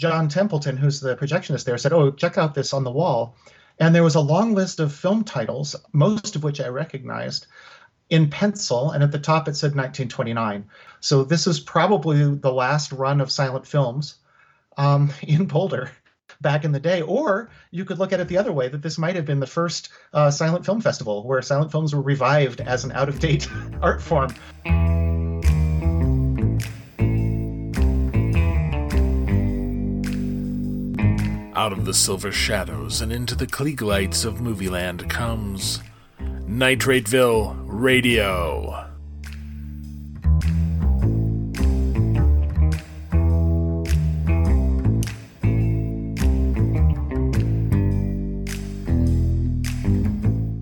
John Templeton, who's the projectionist there, said, "Oh, check out this on the wall," and there was a long list of film titles, most of which I recognized, in pencil, and at the top it said 1929. So this is probably the last run of silent films um, in Boulder back in the day. Or you could look at it the other way that this might have been the first uh, silent film festival where silent films were revived as an out of date art form. Out of the silver shadows and into the Klieg lights of Movieland comes Nitrateville Radio.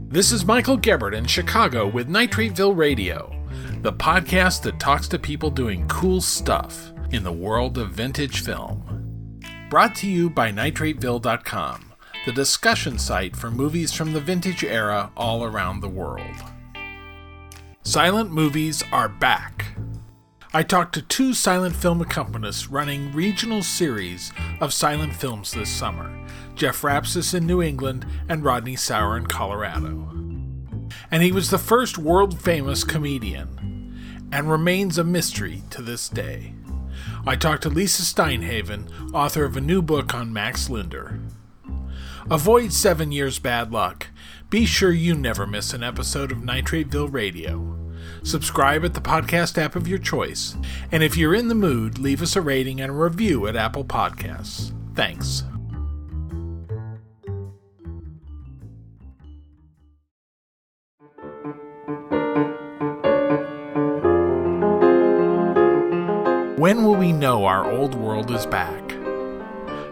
This is Michael Gebert in Chicago with Nitrateville Radio, the podcast that talks to people doing cool stuff in the world of vintage film. Brought to you by Nitrateville.com, the discussion site for movies from the vintage era all around the world. Silent movies are back. I talked to two silent film accompanists running regional series of silent films this summer Jeff Rapsis in New England and Rodney Sauer in Colorado. And he was the first world famous comedian and remains a mystery to this day. I talked to Lisa Stein Haven, author of a new book on Max Linder. Avoid seven years bad luck. Be sure you never miss an episode of Nitrateville Radio. Subscribe at the podcast app of your choice. And if you're in the mood, leave us a rating and a review at Apple Podcasts. Thanks. When will we know our old world is back?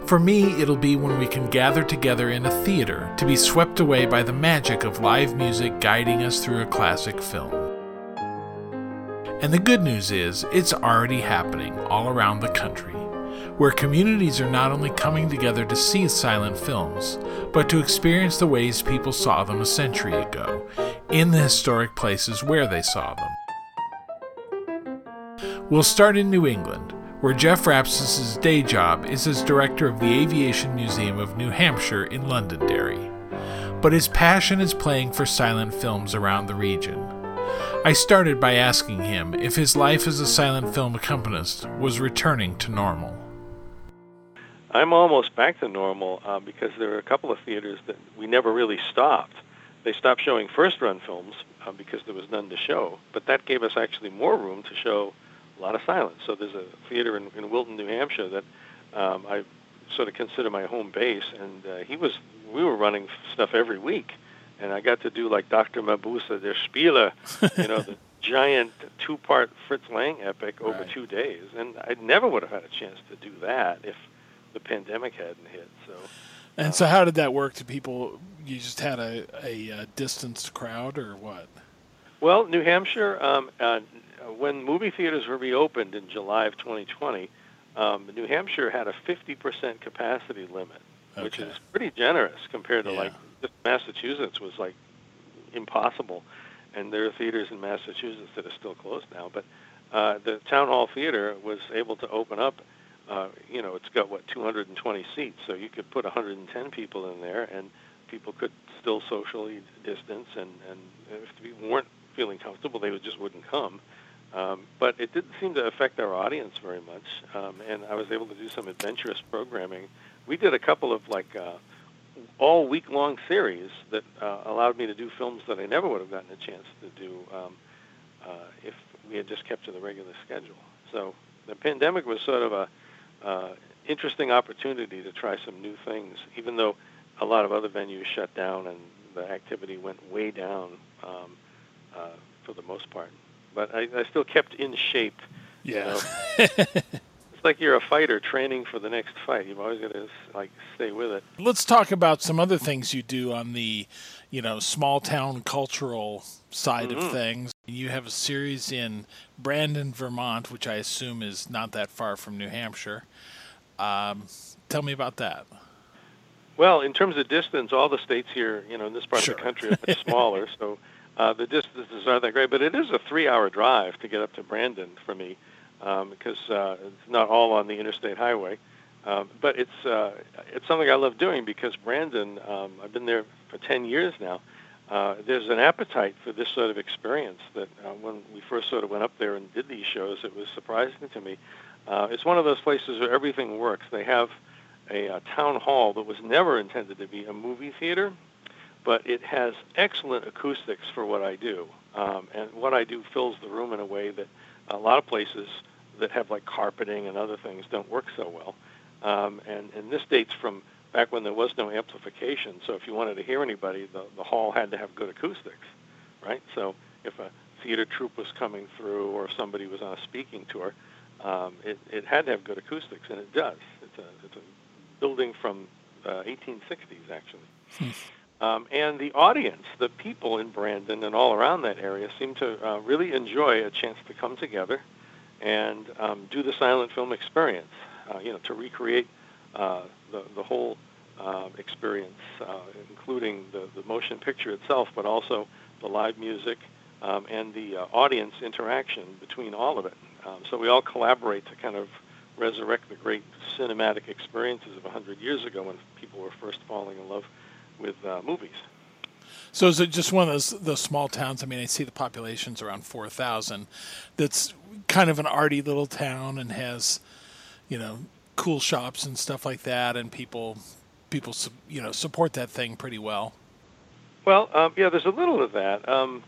For me, it'll be when we can gather together in a theater to be swept away by the magic of live music guiding us through a classic film. And the good news is, it's already happening all around the country, where communities are not only coming together to see silent films, but to experience the ways people saw them a century ago, in the historic places where they saw them. We'll start in New England, where Jeff Rapsis' day job is as director of the Aviation Museum of New Hampshire in Londonderry. But his passion is playing for silent films around the region. I started by asking him if his life as a silent film accompanist was returning to normal. I'm almost back to normal uh, because there are a couple of theaters that we never really stopped. They stopped showing first run films uh, because there was none to show, but that gave us actually more room to show a lot of silence. So there's a theater in, in Wilton, New Hampshire that um, I sort of consider my home base, and uh, he was we were running stuff every week and I got to do like Dr. Mabuse, der Spieler, you know, the giant two-part Fritz Lang epic over right. two days, and I never would have had a chance to do that if the pandemic hadn't hit. So. And uh, so, how did that work to people? You just had a, a, a distanced crowd, or what? Well, New Hampshire, um, uh, when movie theaters were reopened in July of 2020, um, New Hampshire had a 50% capacity limit, okay. which is pretty generous compared to yeah. like Massachusetts was like impossible, and there are theaters in Massachusetts that are still closed now. But uh, the town hall theater was able to open up. Uh, you know, it's got what 220 seats, so you could put 110 people in there, and people could still socially distance. And and if people weren't feeling comfortable, they just wouldn't come. Um, but it didn't seem to affect our audience very much, um, and I was able to do some adventurous programming. We did a couple of like. Uh, all week long series that uh, allowed me to do films that I never would have gotten a chance to do um, uh, if we had just kept to the regular schedule. So the pandemic was sort of a uh, interesting opportunity to try some new things, even though a lot of other venues shut down and the activity went way down um, uh, for the most part. But I, I still kept in shape. Yeah. You know? like you're a fighter training for the next fight. You've always got to like stay with it. Let's talk about some other things you do on the, you know, small town cultural side mm-hmm. of things. You have a series in Brandon, Vermont, which I assume is not that far from New Hampshire. Um, tell me about that. Well, in terms of distance, all the states here, you know, in this part sure. of the country are much smaller, so uh, the distances aren't that great. But it is a three-hour drive to get up to Brandon for me um, because uh, it's not all on the interstate highway. Um, but it's uh, it's something I love doing because Brandon, um, I've been there for 10 years now. Uh, there's an appetite for this sort of experience that uh, when we first sort of went up there and did these shows, it was surprising to me. Uh, it's one of those places where everything works. They have a, a town hall that was never intended to be a movie theater, but it has excellent acoustics for what I do. Um, and what I do fills the room in a way that a lot of places that have like carpeting and other things don't work so well. Um, and, and this dates from back when there was no amplification. So if you wanted to hear anybody, the, the hall had to have good acoustics, right? So if a theater troupe was coming through or somebody was on a speaking tour, um, it, it had to have good acoustics, and it does. It's a, it's a building from uh, 1860s, actually. Um, and the audience, the people in Brandon and all around that area, seem to uh, really enjoy a chance to come together and um, do the silent film experience. Uh, you know, to recreate uh, the the whole uh, experience, uh, including the the motion picture itself, but also the live music um, and the uh, audience interaction between all of it. Um, so we all collaborate to kind of resurrect the great cinematic experiences of 100 years ago when people were first falling in love with uh, movies. So is it just one of those those small towns? I mean, I see the population's around four thousand. That's kind of an arty little town and has, you know, cool shops and stuff like that, and people people you know support that thing pretty well. Well, um, yeah, there's a little of that. Um,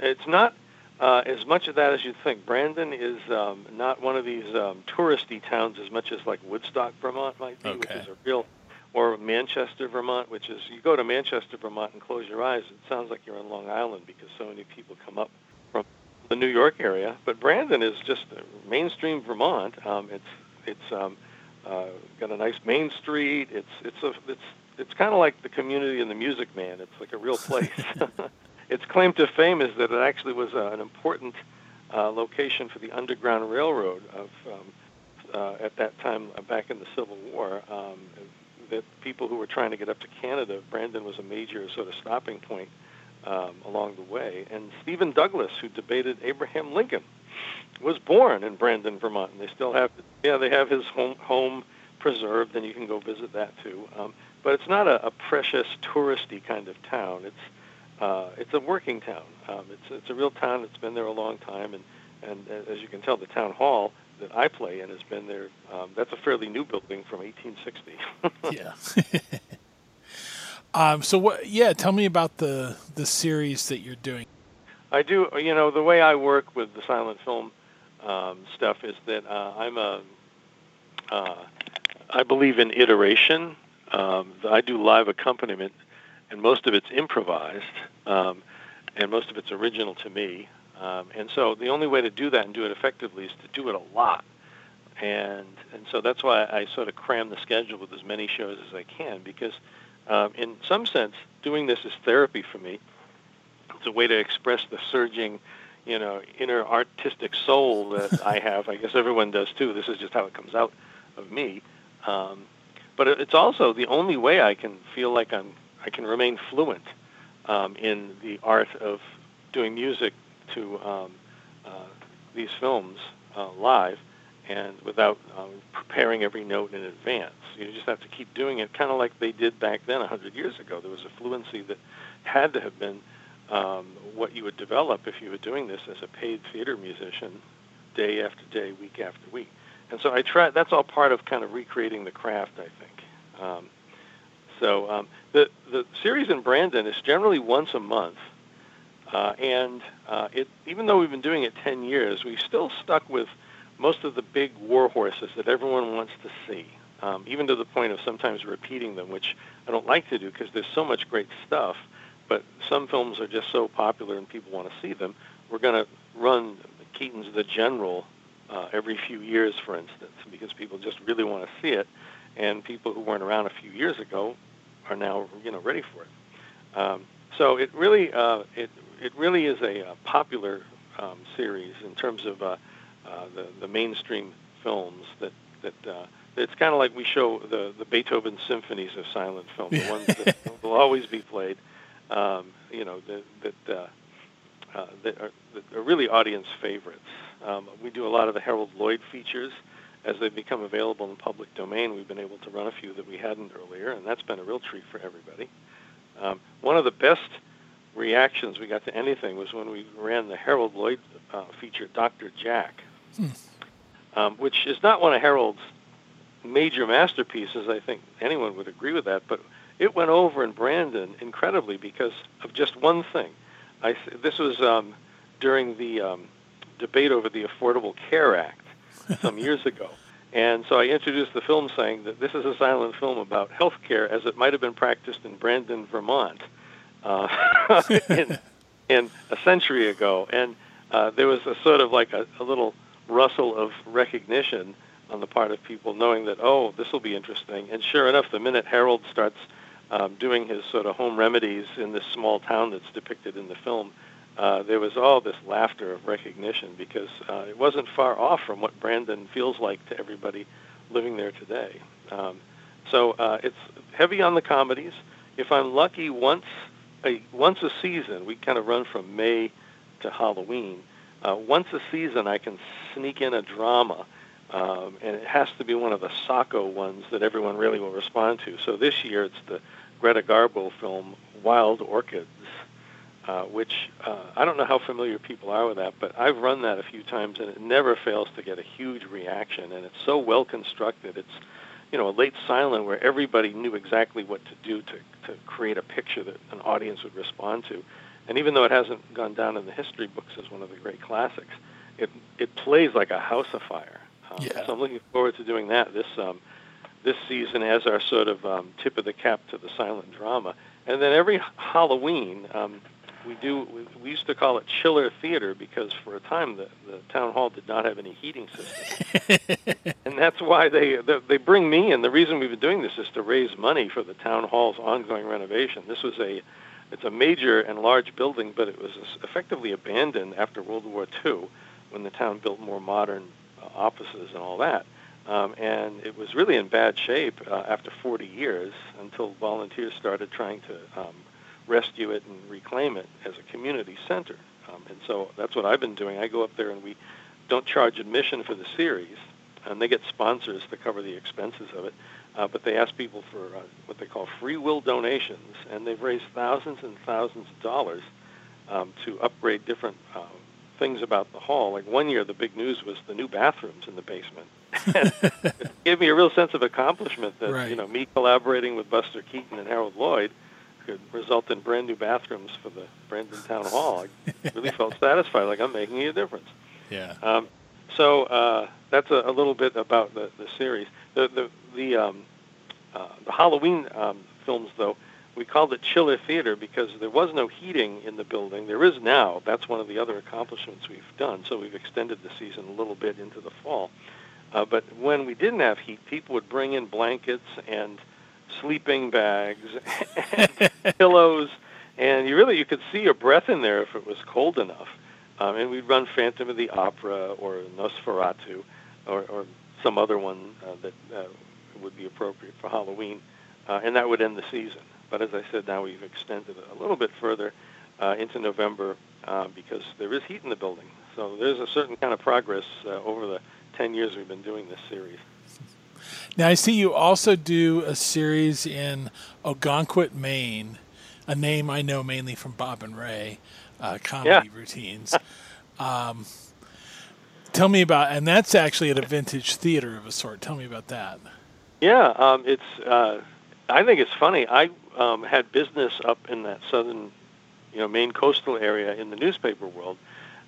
it's not uh, as much of that as you'd think. Brandon is um, not one of these um, touristy towns as much as like Woodstock, Vermont might be, okay. which is a real, or Manchester, Vermont, which is you go to Manchester, Vermont, and close your eyes, it sounds like you're on Long Island because so many people come up from the New York area. But Brandon is just mainstream Vermont. Um, it's it's um, uh, got a nice main street. It's it's a it's it's kind of like the community and the Music Man. It's like a real place. its claim to fame is that it actually was uh, an important uh, location for the Underground Railroad of um, uh, at that time uh, back in the Civil War. Um, that people who were trying to get up to Canada, Brandon was a major sort of stopping point um, along the way. And Stephen Douglas, who debated Abraham Lincoln, was born in Brandon, Vermont, and they still have yeah they have his home home preserved, and you can go visit that too. Um, but it's not a, a precious touristy kind of town. It's uh, it's a working town. Um, it's it's a real town that's been there a long time, and and as you can tell, the town hall that I play in has been there. Um, that's a fairly new building from 1860. yeah. um, so what? Yeah, tell me about the the series that you're doing. I do. You know, the way I work with the silent film um, stuff is that uh, I'm a. Uh, I believe in iteration. Um, I do live accompaniment and most of it's improvised, um, and most of it's original to me. Um, and so the only way to do that and do it effectively is to do it a lot. And and so that's why I sort of cram the schedule with as many shows as I can because, um, in some sense, doing this is therapy for me. It's a way to express the surging, you know, inner artistic soul that I have. I guess everyone does too. This is just how it comes out of me. Um, but it's also the only way I can feel like I'm I can remain fluent um, in the art of doing music to um, uh, these films uh, live and without um, preparing every note in advance. You just have to keep doing it, kind of like they did back then, 100 years ago. There was a fluency that had to have been um, what you would develop if you were doing this as a paid theater musician, day after day, week after week. And so I try. That's all part of kind of recreating the craft, I think. Um, so um, the the series in Brandon is generally once a month, uh, and uh, it even though we've been doing it ten years, we've still stuck with most of the big war horses that everyone wants to see. Um, even to the point of sometimes repeating them, which I don't like to do because there's so much great stuff. But some films are just so popular and people want to see them. We're going to run Keaton's The General uh, every few years, for instance, because people just really want to see it and people who weren't around a few years ago are now you know ready for it. Um, so it really uh, it it really is a, a uh, popular um, series in terms of uh, uh, the the mainstream films that that uh, it's kind of like we show the the Beethoven symphonies of silent film, the ones that will always be played. Um, you know that that, uh, uh, that, are, that are really audience favorites. Um, we do a lot of the Harold Lloyd features as they become available in the public domain, we've been able to run a few that we hadn't earlier, and that's been a real treat for everybody. Um, one of the best reactions we got to anything was when we ran the Harold Lloyd uh, feature, Dr. Jack, hmm. um, which is not one of Harold's major masterpieces. I think anyone would agree with that, but it went over in Brandon incredibly because of just one thing. I, this was um, during the um, debate over the Affordable Care Act some years ago. And so I introduced the film saying that this is a silent film about health care as it might have been practiced in Brandon, Vermont, uh, in, in a century ago. And uh, there was a sort of like a, a little rustle of recognition on the part of people knowing that, oh, this will be interesting. And sure enough, the minute Harold starts um, doing his sort of home remedies in this small town that's depicted in the film, uh, there was all this laughter of recognition because uh, it wasn't far off from what Brandon feels like to everybody living there today. Um, so uh, it's heavy on the comedies. If I'm lucky, once a once a season, we kind of run from May to Halloween. Uh, once a season, I can sneak in a drama, um, and it has to be one of the Sacco ones that everyone really will respond to. So this year, it's the Greta Garbo film Wild Orchids, uh, which uh, I don't know how familiar people are with that, but I've run that a few times, and it never fails to get a huge reaction. And it's so well constructed. It's you know a late silent where everybody knew exactly what to do to to create a picture that an audience would respond to. And even though it hasn't gone down in the history books as one of the great classics, it it plays like a house of fire. Um, yeah. So I'm looking forward to doing that this um, this season as our sort of um, tip of the cap to the silent drama. And then every Halloween, um, we do we, we used to call it chiller theater because for a time the, the town hall did not have any heating system. And that's why they, they they bring me in. The reason we've been doing this is to raise money for the town hall's ongoing renovation. This was a it's a major and large building but it was effectively abandoned after world war ii when the town built more modern uh, offices and all that. Um, and it was really in bad shape uh, after 40 years until volunteers started trying to um, rescue it and reclaim it as a community center. Um, and so that's what I've been doing. I go up there and we don't charge admission for the series, and they get sponsors to cover the expenses of it. Uh, but they ask people for uh, what they call free will donations, and they've raised thousands and thousands of dollars um, to upgrade different uh, things about the hall. Like one year, the big news was the new bathrooms in the basement. it gave me a real sense of accomplishment that right. you know me collaborating with Buster Keaton and Harold Lloyd could result in brand new bathrooms for the Brandon Town Hall. I really felt satisfied, like I'm making a difference. Yeah. Um, so uh, that's a, a, little bit about the, the series. The the the, um, uh, the Halloween um, films, though, we called it chiller theater because there was no heating in the building. There is now. That's one of the other accomplishments we've done. So we've extended the season a little bit into the fall. Uh, but when we didn't have heat, people would bring in blankets and sleeping bags and pillows, and you really you could see your breath in there if it was cold enough. Um, and we'd run Phantom of the Opera or Nosferatu, or, or some other one uh, that uh, would be appropriate for Halloween, uh, and that would end the season. But as I said, now we've extended it a little bit further uh, into November uh, because there is heat in the building. So there's a certain kind of progress uh, over the 10 years we've been doing this series. Now I see you also do a series in Ogunquit, Maine, a name I know mainly from Bob and Ray uh, comedy yeah. routines. Um, tell me about, and that's actually at a vintage theater of a sort. Tell me about that. Yeah, um, it's. Uh, I think it's funny. I um, had business up in that southern, you know, Maine coastal area in the newspaper world,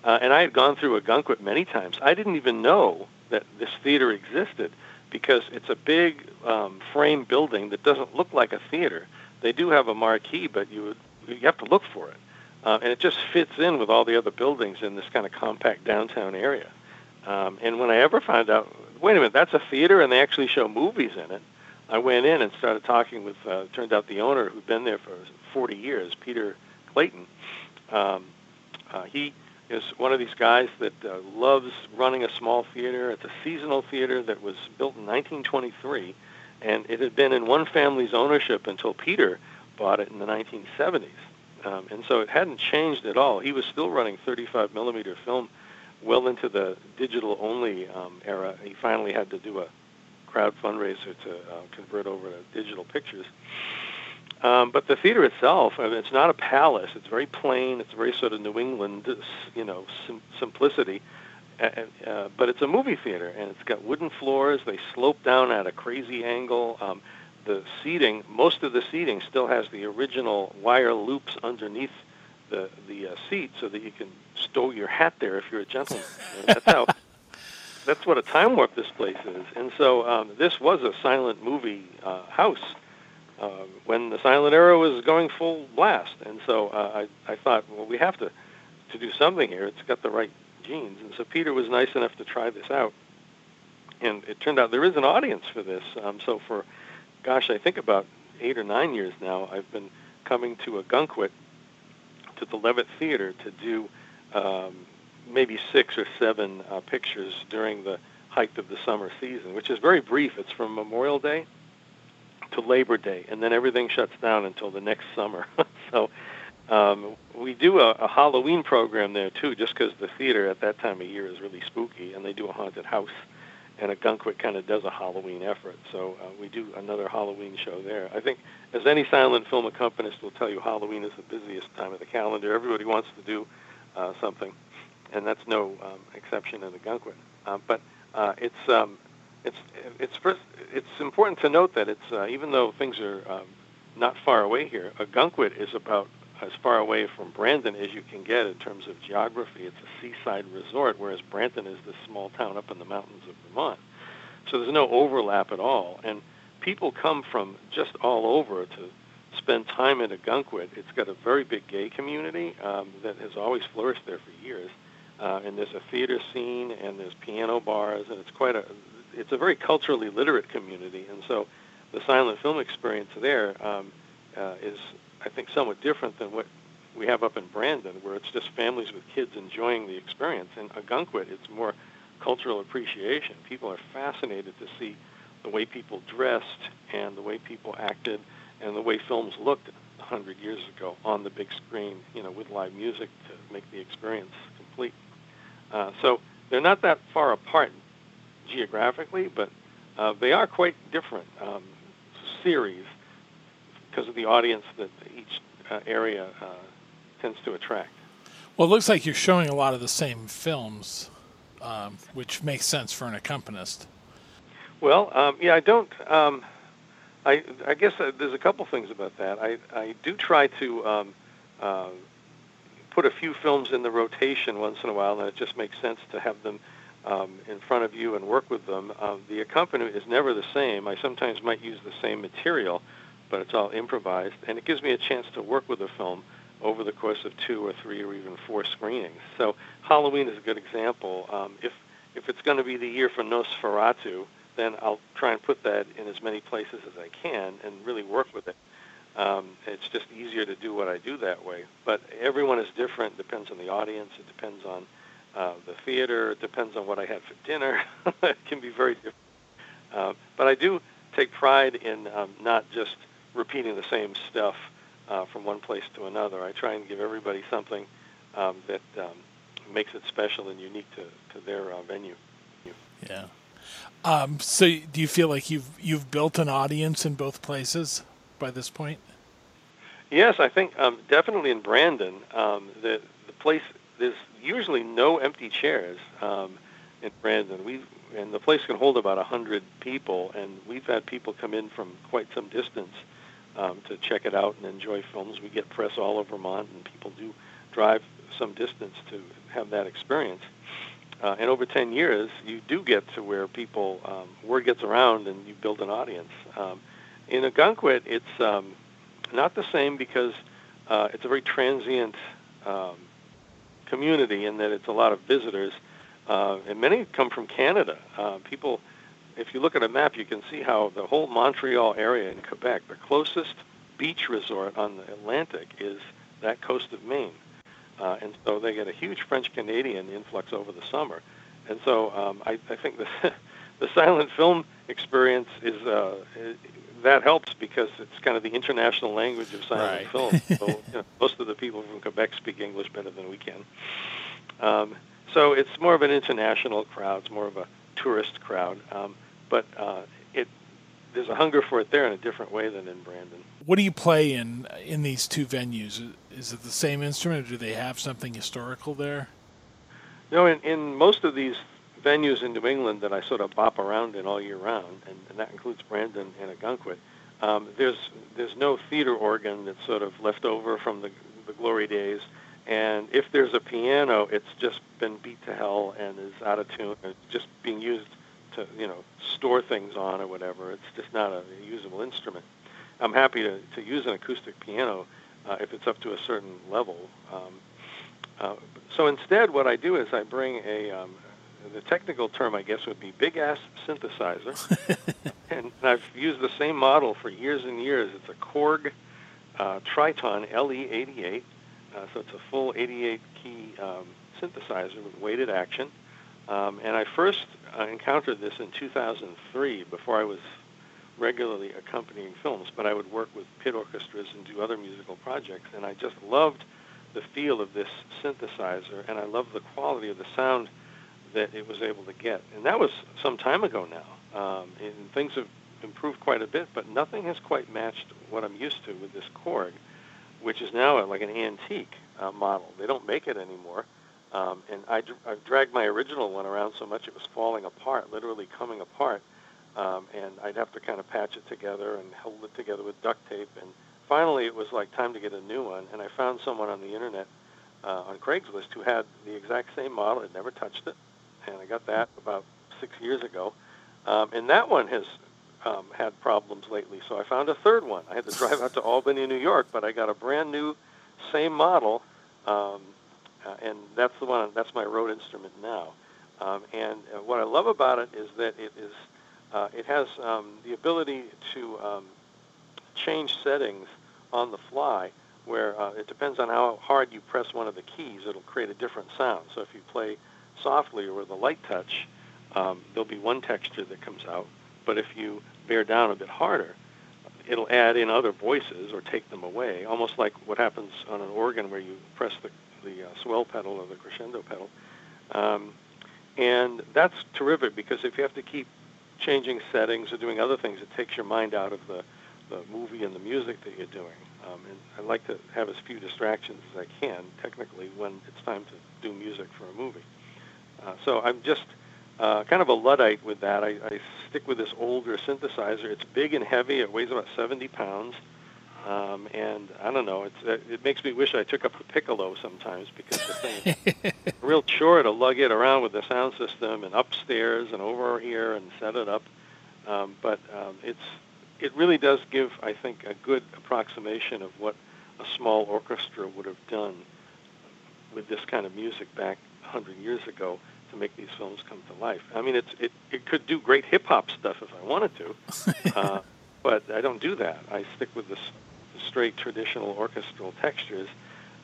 uh, and I had gone through Ogunquit many times. I didn't even know that this theater existed because it's a big um, frame building that doesn't look like a theater. They do have a marquee, but you would, you have to look for it, uh, and it just fits in with all the other buildings in this kind of compact downtown area. Um, and when I ever found out, wait a minute, that's a theater, and they actually show movies in it. I went in and started talking with. Uh, turned out the owner who'd been there for 40 years, Peter Clayton. Um, uh, he is one of these guys that uh, loves running a small theater. It's a seasonal theater that was built in 1923, and it had been in one family's ownership until Peter bought it in the 1970s. Um, and so it hadn't changed at all. He was still running 35 millimeter film well into the digital only um, era, he finally had to do a crowd fundraiser to uh, convert over to digital pictures. Um, but the theater itself, I mean, it's not a palace. It's very plain. It's very sort of New England, you know, sim- simplicity. Uh, uh, but it's a movie theater, and it's got wooden floors. They slope down at a crazy angle. Um, the seating, most of the seating still has the original wire loops underneath the the uh, seat, so that you can stow your hat there if you're a gentleman. And that's how. That's what a time warp this place is. And so um, this was a silent movie uh, house uh, when the silent era was going full blast. And so uh, I, I thought, well, we have to, to do something here. It's got the right genes. And so Peter was nice enough to try this out. And it turned out there is an audience for this. Um, so for, gosh, I think about eight or nine years now, I've been coming to Ogunquit, to the Leavitt Theater, to do um, maybe six or seven uh, pictures during the height of the summer season, which is very brief. It's from Memorial Day to Labor Day, and then everything shuts down until the next summer. so um, we do a, a Halloween program there too, just because the theater at that time of year is really spooky, and they do a haunted house, and Ogunquit kind of does a Halloween effort. So uh, we do another Halloween show there. I think, as any silent film accompanist will tell you, Halloween is the busiest time of the calendar. Everybody wants to do uh, something, and that's no um, exception in Ogunquit. Uh, but uh, it's um, it's it's first, it's important to note that it's uh, even though things are um, not far away here, Ogunquit is about as far away from Brandon as you can get in terms of geography. It's a seaside resort, whereas Brandon is this small town up in the mountains of Vermont. So there's no overlap at all, and people come from just all over to spend time in Ogunquit. It's got a very big gay community um, that has always flourished there for years. Uh, and there's a theater scene, and there's piano bars, and it's quite a it's a very culturally literate community, and so the silent film experience there um, uh, is, I think, somewhat different than what we have up in Brandon, where it's just families with kids enjoying the experience. In Ogunquit, it's more cultural appreciation. People are fascinated to see the way people dressed and the way people acted and the way films looked 100 years ago on the big screen, you know, with live music to make the experience complete. Uh, so they're not that far apart geographically, but uh, they are quite different um, series because of the audience that each uh, area uh, tends to attract. Well, it looks like you're showing a lot of the same films, um, which makes sense for an accompanist. Well, um, yeah, I don't. Um, I, I guess uh, there's a couple things about that. I, I do try to um, uh, put a few films in the rotation once in a while, and it just makes sense to have them um, in front of you and work with them. Uh, the accompaniment is never the same. I sometimes might use the same material, but it's all improvised, and it gives me a chance to work with the film over the course of two or three or even four screenings. So Halloween is a good example. Um, if if it's going to be the year for Nosferatu, then I'll try and put that in as many places as I can and really work with it. Um, it's just easier to do what I do that way. But everyone is different. It depends on the audience. It depends on uh, the theater. It depends on what I had for dinner. it can be very different. Uh, but I do take pride in um, not just repeating the same stuff uh, from one place to another. I try and give everybody something um, that um, makes it special and unique to, to their uh, venue. Yeah. Um, so, do you feel like you've you've built an audience in both places by this point? Yes, I think um, definitely in Brandon, um, the the place there's usually no empty chairs um, in Brandon. We and the place can hold about a hundred people, and we've had people come in from quite some distance um, to check it out and enjoy films. We get press all over Vermont, and people do drive some distance to have that experience. Uh, and over 10 years, you do get to where people, um, word gets around and you build an audience. Um, in Ogunquit, it's um, not the same because uh, it's a very transient um, community in that it's a lot of visitors, uh, and many come from Canada. Uh, people, if you look at a map, you can see how the whole Montreal area in Quebec, the closest beach resort on the Atlantic is that coast of Maine. Uh, and so they get a huge French Canadian influx over the summer. And so um, I, I think the, the silent film experience is uh, that helps because it's kind of the international language of silent right. film. So you know, most of the people from Quebec speak English better than we can. Um, so it's more of an international crowd. It's more of a tourist crowd. Um, but uh, it there's a hunger for it there in a different way than in Brandon. What do you play in in these two venues? Is it the same instrument, or do they have something historical there? No, in, in most of these venues in New England that I sort of bop around in all year round, and, and that includes Brandon and Ogunquit, um, there's there's no theater organ that's sort of left over from the, the glory days. And if there's a piano, it's just been beat to hell and is out of tune, and just being used to you know store things on or whatever. It's just not a usable instrument. I'm happy to, to use an acoustic piano uh, if it's up to a certain level. Um, uh, so instead, what I do is I bring a um, the technical term, I guess, would be big ass synthesizer, and I've used the same model for years and years. It's a Korg uh, Triton LE88, uh, so it's a full 88 key um, synthesizer with weighted action. Um, and I first uh, encountered this in 2003 before I was regularly accompanying films, but I would work with pit orchestras and do other musical projects, and I just loved the feel of this synthesizer, and I loved the quality of the sound that it was able to get. And that was some time ago now, um, and things have improved quite a bit, but nothing has quite matched what I'm used to with this Korg, which is now like an antique uh, model. They don't make it anymore. Um, and I, I dragged my original one around so much it was falling apart, literally coming apart. Um, and I'd have to kind of patch it together and hold it together with duct tape. And finally, it was like time to get a new one. And I found someone on the internet uh, on Craigslist who had the exact same model, had never touched it. And I got that about six years ago. Um, and that one has um, had problems lately. So I found a third one. I had to drive out to Albany, New York, but I got a brand new, same model. Um, uh, and that's the one. That's my road instrument now. Um, and uh, what I love about it is that it is uh, it has um, the ability to um, change settings on the fly, where uh, it depends on how hard you press one of the keys. It'll create a different sound. So if you play softly or with a light touch, um, there'll be one texture that comes out. But if you bear down a bit harder, it'll add in other voices or take them away, almost like what happens on an organ where you press the the uh, swell pedal or the crescendo pedal. Um, and that's terrific because if you have to keep changing settings or doing other things, it takes your mind out of the, the movie and the music that you're doing. Um, and I like to have as few distractions as I can, technically, when it's time to do music for a movie. Uh, so I'm just uh, kind of a Luddite with that. I, I stick with this older synthesizer. It's big and heavy. It weighs about 70 pounds. Um, and I don't know, it's, it, it makes me wish I took up the piccolo sometimes because the thing is a real chore to lug it around with the sound system and upstairs and over here and set it up. Um, but um, it's it really does give, I think, a good approximation of what a small orchestra would have done with this kind of music back 100 years ago to make these films come to life. I mean, it's it, it could do great hip hop stuff if I wanted to, uh, but I don't do that. I stick with this straight traditional orchestral textures.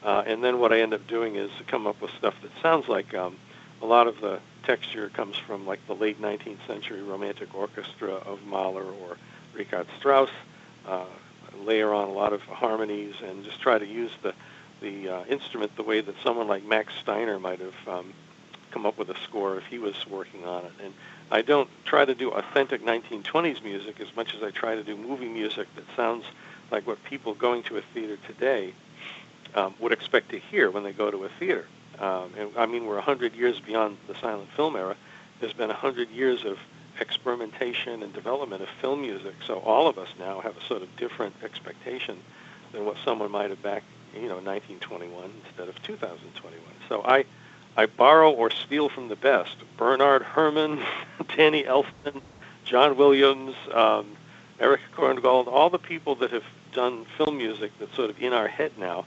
Uh, and then what I end up doing is come up with stuff that sounds like um, a lot of the texture comes from like the late 19th century romantic orchestra of Mahler or Richard Strauss. Uh, layer on a lot of harmonies and just try to use the the uh, instrument the way that someone like Max Steiner might have um, come up with a score if he was working on it. And I don't try to do authentic 1920s music as much as I try to do movie music that sounds like what people going to a theater today um, would expect to hear when they go to a theater. Um, and I mean, we're 100 years beyond the silent film era. There's been 100 years of experimentation and development of film music. So all of us now have a sort of different expectation than what someone might have back, you know, 1921 instead of 2021. So I, I borrow or steal from the best. Bernard Herrmann, Danny Elfman, John Williams, um, Erich Korngold, all the people that have done film music that's sort of in our head now,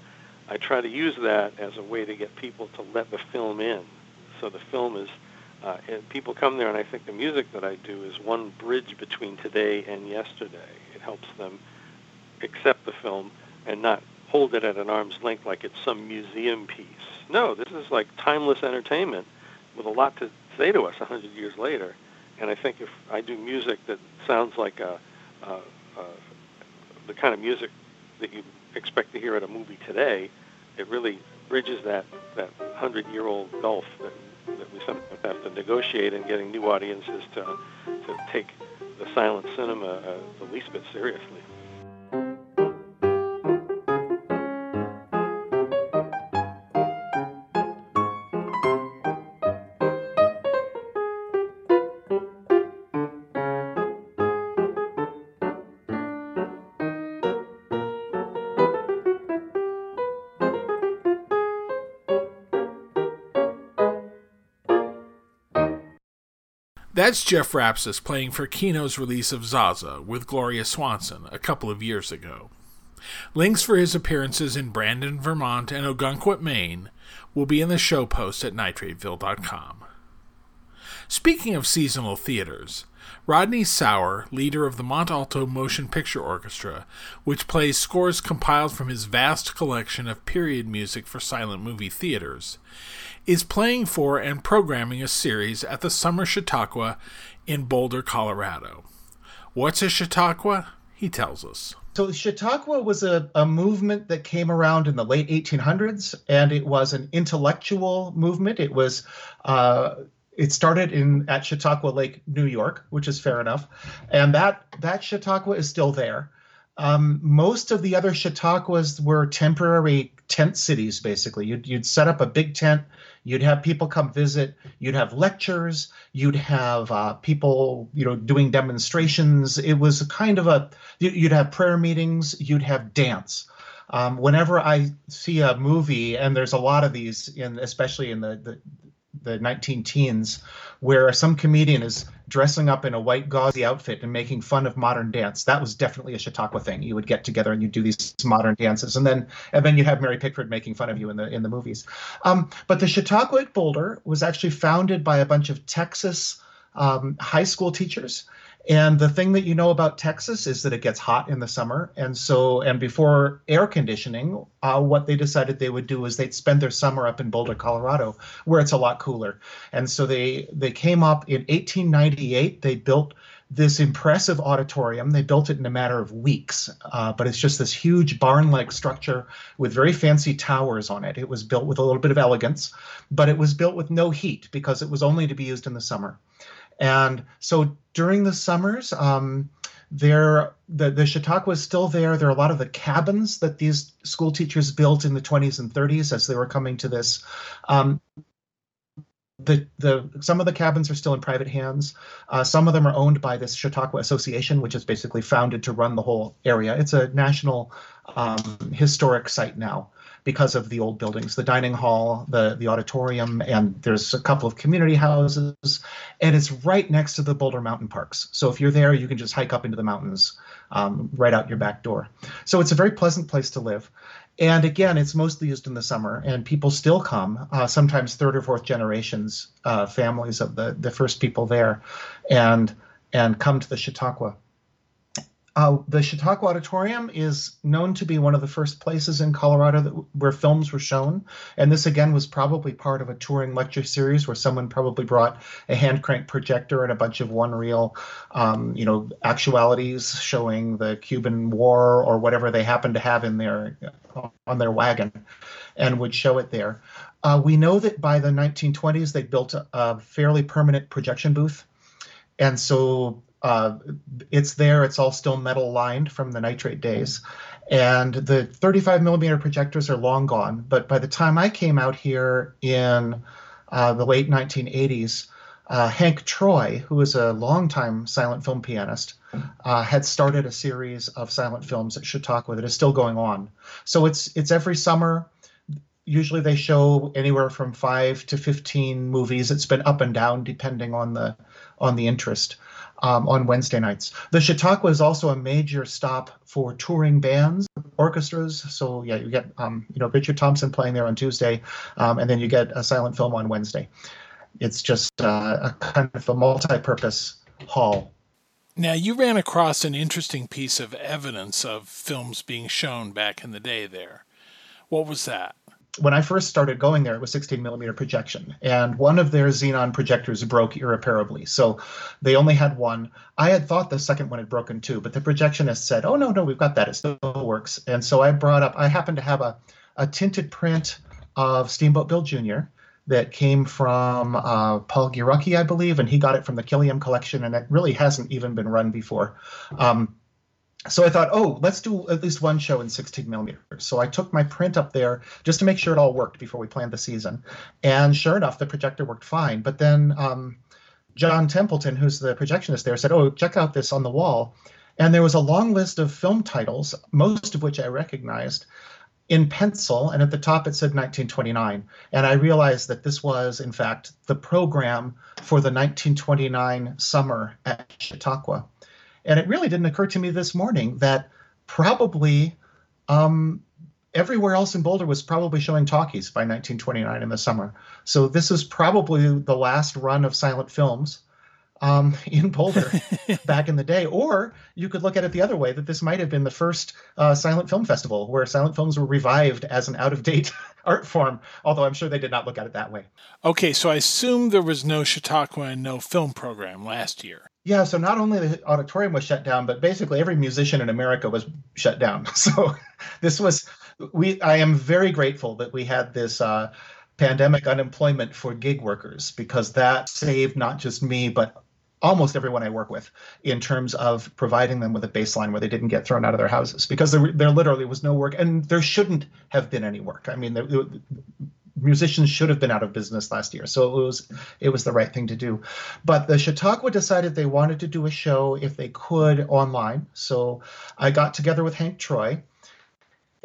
I try to use that as a way to get people to let the film in. So the film is, uh, people come there, and I think the music that I do is one bridge between today and yesterday. It helps them accept the film and not hold it at an arm's length like it's some museum piece. No, this is like timeless entertainment with a lot to say to us a hundred years later. And I think if I do music that sounds like a, uh, uh, the kind of music that you expect to hear at a movie today, it really bridges that that hundred year old gulf that that we sometimes have to negotiate in getting new audiences to to take the silent cinema uh, the least bit seriously. That's Jeff Rapsis playing for Kino's release of Zaza with Gloria Swanson a couple of years ago. Links for his appearances in Brandon, Vermont and Ogunquit, Maine will be in the show post at nitrateville.com. Speaking of seasonal theaters, Rodney Sauer, leader of the Mont Alto Motion Picture Orchestra, which plays scores compiled from his vast collection of period music for silent movie theaters, is playing for and programming a series at the Summer Chautauqua in Boulder, Colorado. What's a Chautauqua? He tells us. So Chautauqua was a, a movement that came around in the late 1800s, and it was an intellectual movement. It was uh, it started in at Chautauqua Lake, New York, which is fair enough, and that that Chautauqua is still there. Um, most of the other Chautauquas were temporary tent cities. Basically, you'd you'd set up a big tent You'd have people come visit. You'd have lectures. You'd have uh, people, you know, doing demonstrations. It was kind of a. You'd have prayer meetings. You'd have dance. Um, whenever I see a movie, and there's a lot of these in, especially in the, the the 19 teens, where some comedian is dressing up in a white gauzy outfit and making fun of modern dance. That was definitely a Chautauqua thing. You would get together and you'd do these modern dances, and then and then you'd have Mary Pickford making fun of you in the in the movies. Um, but the Chautauqua at Boulder was actually founded by a bunch of Texas um, high school teachers and the thing that you know about Texas is that it gets hot in the summer. And so, and before air conditioning, uh, what they decided they would do is they'd spend their summer up in Boulder, Colorado, where it's a lot cooler. And so they they came up in 1898. They built this impressive auditorium. They built it in a matter of weeks, uh, but it's just this huge barn-like structure with very fancy towers on it. It was built with a little bit of elegance, but it was built with no heat because it was only to be used in the summer. And so during the summers, um, there the, the Chautauqua is still there. There are a lot of the cabins that these school teachers built in the 20s and 30s as they were coming to this. Um, the the some of the cabins are still in private hands. Uh, some of them are owned by this Chautauqua Association, which is basically founded to run the whole area. It's a national um, historic site now because of the old buildings, the dining hall, the the auditorium, and there's a couple of community houses, and it's right next to the Boulder Mountain Parks. So if you're there, you can just hike up into the mountains um, right out your back door. So it's a very pleasant place to live. And again, it's mostly used in the summer, and people still come, uh, sometimes third or fourth generations, uh, families of the, the first people there, and and come to the Chautauqua. Uh, the Chautauqua Auditorium is known to be one of the first places in Colorado that, where films were shown. And this, again, was probably part of a touring lecture series where someone probably brought a hand crank projector and a bunch of one reel, um, you know, actualities showing the Cuban War or whatever they happened to have in their on their wagon and would show it there. Uh, we know that by the 1920s, they built a, a fairly permanent projection booth. And so uh, it's there. It's all still metal lined from the nitrate days. And the 35 millimeter projectors are long gone. But by the time I came out here in uh, the late 1980s, uh, Hank Troy, who was a longtime silent film pianist, uh, had started a series of silent films at Chautauqua that is still going on. So it's it's every summer. Usually they show anywhere from five to 15 movies. It's been up and down depending on the on the interest um, on Wednesday nights. The Chautauqua is also a major stop for touring bands, orchestras. So yeah, you get um, you know Richard Thompson playing there on Tuesday, um, and then you get a silent film on Wednesday. It's just uh, a kind of a multi-purpose hall. Now, you ran across an interesting piece of evidence of films being shown back in the day there. What was that? When I first started going there, it was 16 millimeter projection, and one of their xenon projectors broke irreparably. So they only had one. I had thought the second one had broken too, but the projectionist said, "Oh no, no, we've got that. It still works." And so I brought up. I happened to have a a tinted print of Steamboat Bill Jr. that came from uh, Paul Gierke, I believe, and he got it from the Killiam collection, and it really hasn't even been run before. Um, so I thought, oh, let's do at least one show in 16 millimeters. So I took my print up there just to make sure it all worked before we planned the season. And sure enough, the projector worked fine. But then um, John Templeton, who's the projectionist there, said, oh, check out this on the wall. And there was a long list of film titles, most of which I recognized in pencil. And at the top, it said 1929. And I realized that this was, in fact, the program for the 1929 summer at Chautauqua. And it really didn't occur to me this morning that probably um, everywhere else in Boulder was probably showing talkies by 1929 in the summer. So this is probably the last run of silent films um, in Boulder back in the day. Or you could look at it the other way that this might have been the first uh, silent film festival where silent films were revived as an out of date art form, although I'm sure they did not look at it that way. Okay, so I assume there was no Chautauqua and no film program last year. Yeah, so not only the auditorium was shut down, but basically every musician in America was shut down. So this was we. I am very grateful that we had this uh, pandemic unemployment for gig workers because that saved not just me but almost everyone I work with in terms of providing them with a baseline where they didn't get thrown out of their houses because there, there literally was no work and there shouldn't have been any work. I mean, there, musicians should have been out of business last year. So it was it was the right thing to do. But the Chautauqua decided they wanted to do a show if they could online. So I got together with Hank Troy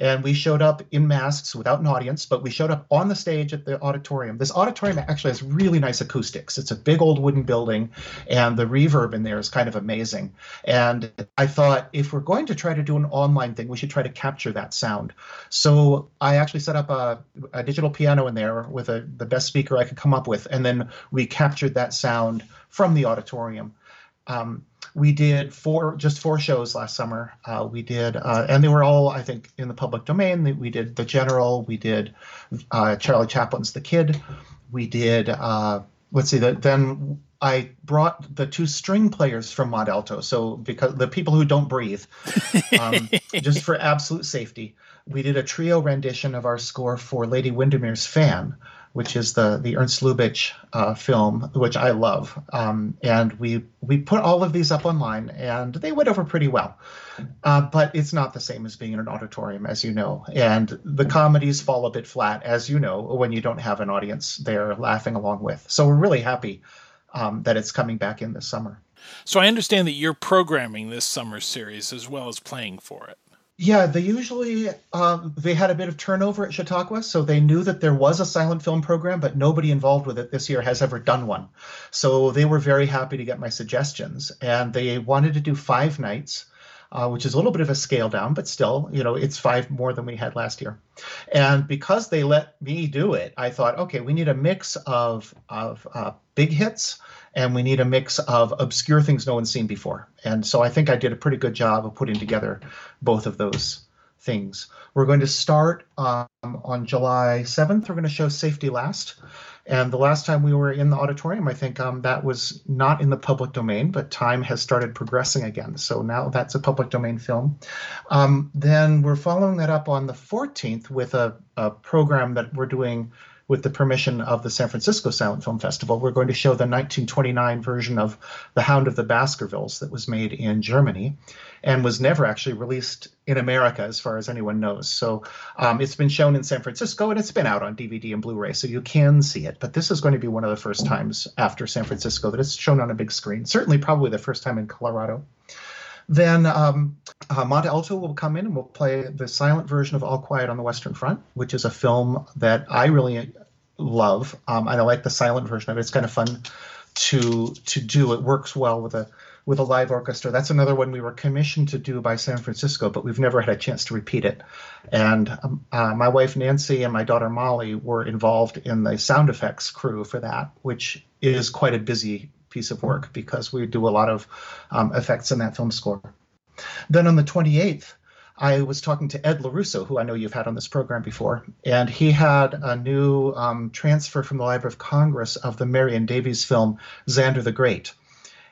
and we showed up in masks without an audience, but we showed up on the stage at the auditorium. This auditorium actually has really nice acoustics. It's a big old wooden building, and the reverb in there is kind of amazing. And I thought if we're going to try to do an online thing, we should try to capture that sound. So I actually set up a, a digital piano in there with a, the best speaker I could come up with, and then we captured that sound from the auditorium. Um, we did four just four shows last summer. Uh, we did, uh, and they were all I think in the public domain. We did the General. We did uh, Charlie Chaplin's The Kid. We did. Uh, let's see. The, then I brought the two string players from Mont Alto. So because the people who don't breathe, um, just for absolute safety, we did a trio rendition of our score for Lady Windermere's Fan which is the the Ernst Lubitsch uh, film, which I love. Um, and we we put all of these up online, and they went over pretty well. Uh, but it's not the same as being in an auditorium, as you know. And the comedies fall a bit flat, as you know, when you don't have an audience there laughing along with. So we're really happy um, that it's coming back in this summer. So I understand that you're programming this summer series as well as playing for it. Yeah, they usually um, they had a bit of turnover at Chautauqua, so they knew that there was a silent film program, but nobody involved with it this year has ever done one. So they were very happy to get my suggestions, and they wanted to do five nights. Uh, which is a little bit of a scale down, but still, you know, it's five more than we had last year. And because they let me do it, I thought, okay, we need a mix of of uh, big hits and we need a mix of obscure things no one's seen before. And so I think I did a pretty good job of putting together both of those things. We're going to start um, on July 7th. We're going to show Safety Last. And the last time we were in the auditorium, I think um, that was not in the public domain, but time has started progressing again. So now that's a public domain film. Um, then we're following that up on the 14th with a, a program that we're doing with the permission of the San Francisco Silent Film Festival, we're going to show the 1929 version of The Hound of the Baskervilles that was made in Germany and was never actually released in America, as far as anyone knows. So um, it's been shown in San Francisco and it's been out on DVD and Blu ray, so you can see it. But this is going to be one of the first times after San Francisco that it's shown on a big screen, certainly, probably the first time in Colorado. Then um, uh, Alto will come in and we'll play the silent version of All Quiet on the Western Front, which is a film that I really love. Um, and I like the silent version of it. It's kind of fun to to do. It works well with a with a live orchestra. That's another one we were commissioned to do by San Francisco, but we've never had a chance to repeat it. And um, uh, my wife Nancy and my daughter Molly were involved in the sound effects crew for that, which is quite a busy piece of work because we do a lot of um, effects in that film score. Then on the 28th, I was talking to Ed Lorusso, who I know you've had on this program before, and he had a new um, transfer from the Library of Congress of the Marion Davies film Zander the Great.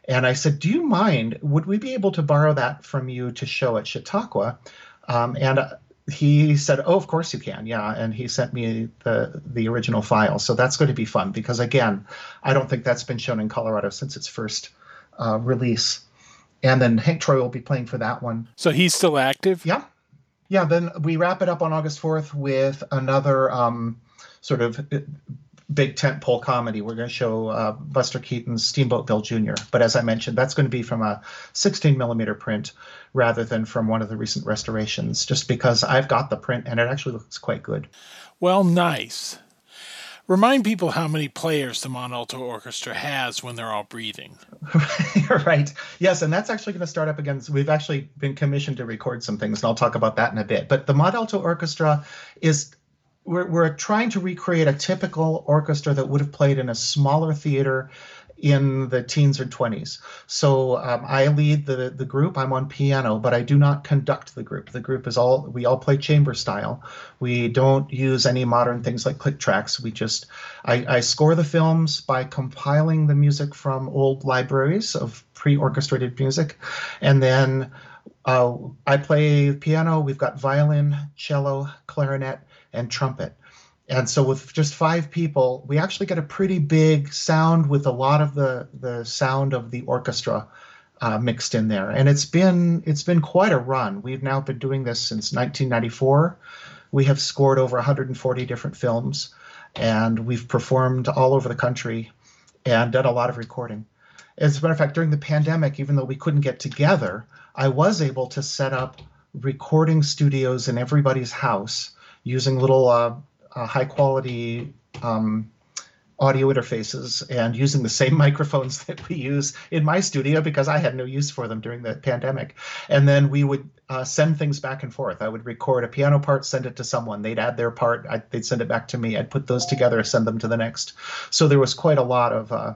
And I said, Do you mind? Would we be able to borrow that from you to show at Chautauqua? Um, and he said, "Oh, of course you can, yeah," and he sent me the the original file. So that's going to be fun because again, I don't think that's been shown in Colorado since its first uh, release. And then Hank Troy will be playing for that one. So he's still active. Yeah, yeah. Then we wrap it up on August fourth with another um, sort of big tentpole comedy. We're going to show uh, Buster Keaton's Steamboat Bill Jr. But as I mentioned, that's going to be from a 16 millimeter print rather than from one of the recent restorations, just because I've got the print and it actually looks quite good. Well, nice. Remind people how many players the Mont Alto Orchestra has when they're all breathing. right. Yes, and that's actually going to start up against. We've actually been commissioned to record some things, and I'll talk about that in a bit. But the Mont Alto Orchestra is we're, we're trying to recreate a typical orchestra that would have played in a smaller theater in the teens or 20s. So um, I lead the the group. I'm on piano, but I do not conduct the group. The group is all we all play chamber style. We don't use any modern things like click tracks. We just I, I score the films by compiling the music from old libraries of pre-orchestrated music, and then uh, I play piano. We've got violin, cello, clarinet, and trumpet. And so with just five people, we actually get a pretty big sound with a lot of the the sound of the orchestra uh, mixed in there. And it's been it's been quite a run. We've now been doing this since 1994. We have scored over 140 different films, and we've performed all over the country and done a lot of recording. As a matter of fact, during the pandemic, even though we couldn't get together, I was able to set up recording studios in everybody's house using little uh, uh, high quality um, audio interfaces and using the same microphones that we use in my studio because I had no use for them during the pandemic. And then we would uh, send things back and forth. I would record a piano part, send it to someone. They'd add their part. I, they'd send it back to me. I'd put those together, send them to the next. So there was quite a lot of uh,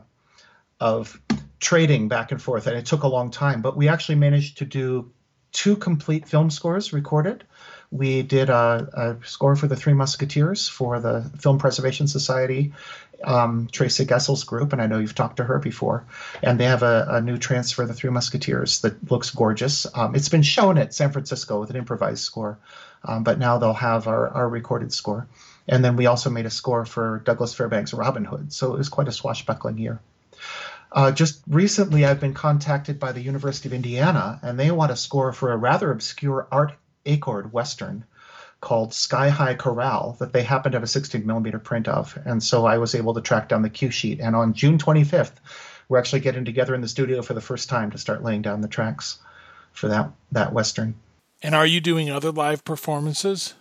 of trading back and forth, and it took a long time. But we actually managed to do two complete film scores recorded we did a, a, score for the Three Musketeers for the Film Preservation Society, um, Tracey Goessel's group, and I know you've talked to her before. And they have a, a new transfer, The Three Musketeers, that looks gorgeous. Um, it's been shown at San Francisco with an improvised score, um, but now they'll have our, our recorded score. And then we also made a score for Douglas Fairbanks' Robin Hood, so it was quite a swashbuckling year. Uh, just recently, I've been contacted by the University of Indiana, and they want a score for a rather obscure art Achord Western called Sky High Corral that they happen to have a 16 millimeter print of. And so I was able to track down the cue sheet. And on June 25th, we're actually getting together in the studio for the first time to start laying down the tracks for that that Western. And are you doing other live performances?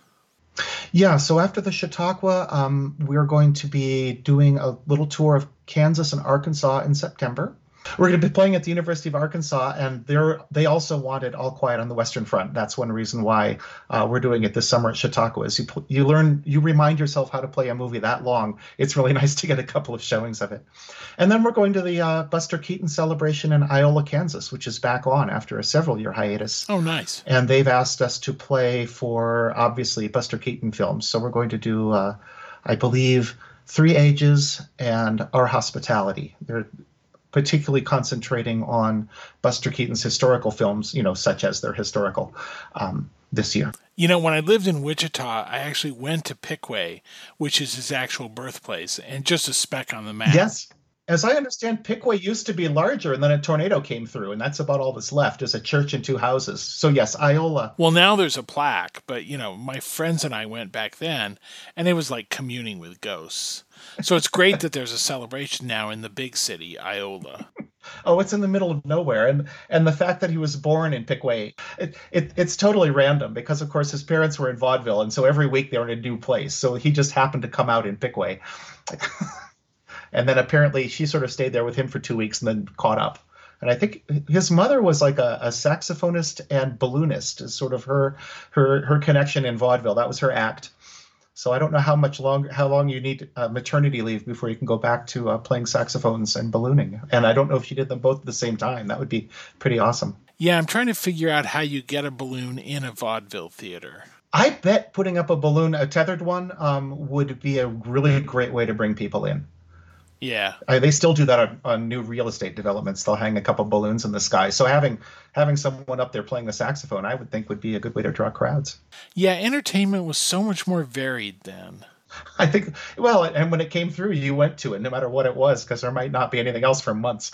Yeah, so after the Chautauqua, um, we're going to be doing a little tour of Kansas and Arkansas in September. We're going to be playing at the University of Arkansas, and they they also wanted All Quiet on the Western Front. That's one reason why uh, we're doing it this summer at Chautauqua. Is you you learn you remind yourself how to play a movie that long. It's really nice to get a couple of showings of it. And then we're going to the uh, Buster Keaton celebration in Iola, Kansas, which is back on after a several year hiatus. Oh, nice! And they've asked us to play for obviously Buster Keaton films, so we're going to do, uh, I believe. Three Ages and Our Hospitality. They're particularly concentrating on Buster Keaton's historical films, you know, such as they're historical um, this year. You know, when I lived in Wichita, I actually went to Piqua, which is his actual birthplace, and just a speck on the map. Yes. As I understand, Piqua used to be larger, and then a tornado came through, and that's about all that's left is a church and two houses. So yes, Iola. Well, now there's a plaque, but you know, my friends and I went back then, and it was like communing with ghosts. So it's great that there's a celebration now in the big city, Iola. Oh, it's in the middle of nowhere, and and the fact that he was born in Piqua, it, it it's totally random because of course his parents were in vaudeville, and so every week they were in a new place. So he just happened to come out in Piqua. and then apparently she sort of stayed there with him for two weeks and then caught up. And I think his mother was like a, a saxophonist and balloonist, is sort of her her her connection in vaudeville. That was her act. So I don't know how much long how long you need uh, maternity leave before you can go back to uh, playing saxophones and ballooning. And I don't know if you did them both at the same time. That would be pretty awesome. Yeah, I'm trying to figure out how you get a balloon in a vaudeville theater. I bet putting up a balloon, a tethered one, um, would be a really great way to bring people in. Yeah, uh, they still do that on, on new real estate developments. They'll hang a couple balloons in the sky. So having having someone up there playing the saxophone, I would think would be a good way to draw crowds. Yeah, entertainment was so much more varied then. I think well, and when it came through, you went to it no matter what it was because there might not be anything else for months.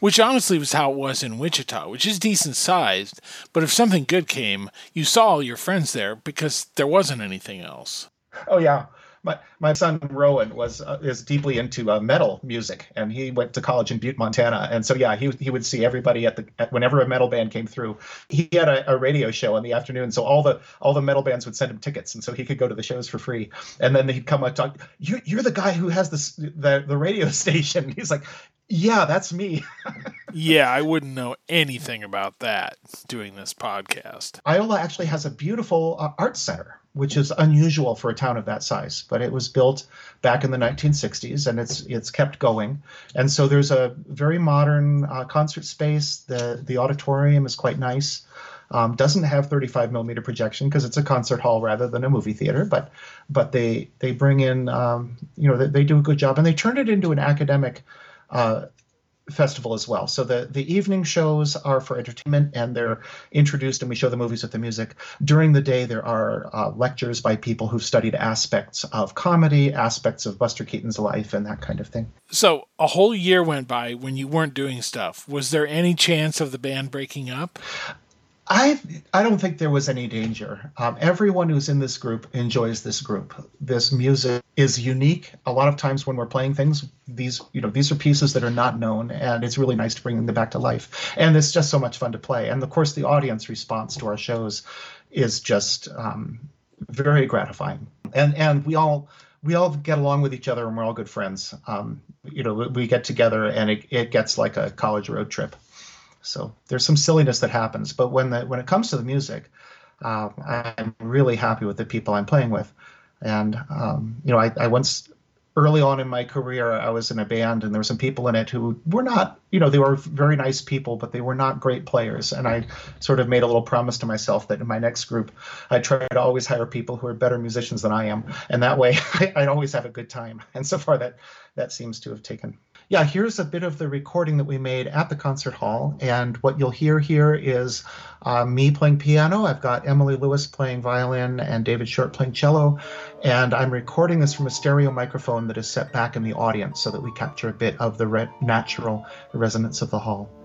Which honestly was how it was in Wichita, which is decent sized. But if something good came, you saw all your friends there because there wasn't anything else. Oh yeah, my my son Rowan was uh, is deeply into uh, metal music, and he went to college in Butte, Montana. And so yeah, he he would see everybody at the at, whenever a metal band came through. He had a, a, radio show in the afternoon, so all the all the metal bands would send him tickets, and so he could go to the shows for free. And then he'd come up talk. You you're the guy who has this the the radio station. He's like, yeah, that's me. yeah, I wouldn't know anything about that doing this podcast. Iola actually has a beautiful uh, art center which is unusual for a town of that size. But it was built back in the 1960s, and it's it's kept going. And so there's a very modern uh, concert space. the The auditorium is quite nice. Um, doesn't have 35 millimeter projection because it's a concert hall rather than a movie theater. But but they they bring in um, you know they, they, do a good job, and they turn it into an academic. Uh, festival as well. So the the evening shows are for entertainment and they're introduced and we show the movies with the music. During the day there are uh, lectures by people who've studied aspects of comedy, aspects of Buster Keaton's life and that kind of thing. So a whole year went by when you weren't doing stuff. Was there any chance of the band breaking up? I I don't think there was any danger. Um, everyone who's in this group enjoys this group. This music is unique. A lot of times when we're playing things, these you know these are pieces that are not known, and it's really nice to bring them back to life. And it's just so much fun to play. And of course, the audience response to our shows is just um, very gratifying. And and we all we all get along with each other, and we're all good friends. Um, you know, we get together, and it, it gets like a college road trip. So there's some silliness that happens, but when the when it comes to the music, uh, I'm really happy with the people I'm playing with. And um, you know, I, I once early on in my career, I was in a band, and there were some people in it who were not, you know, they were very nice people, but they were not great players. And I sort of made a little promise to myself that in my next group, I try to always hire people who are better musicians than I am, and that way I, I'd always have a good time. And so far, that that seems to have taken yeah, here's a bit of the recording that we made at the concert hall. And what you'll hear here is uh, me playing piano. I've got Emily Lewis playing violin and David Short playing cello. And I'm recording this from a stereo microphone that is set back in the audience so that we capture a bit of the re- natural resonance of the hall.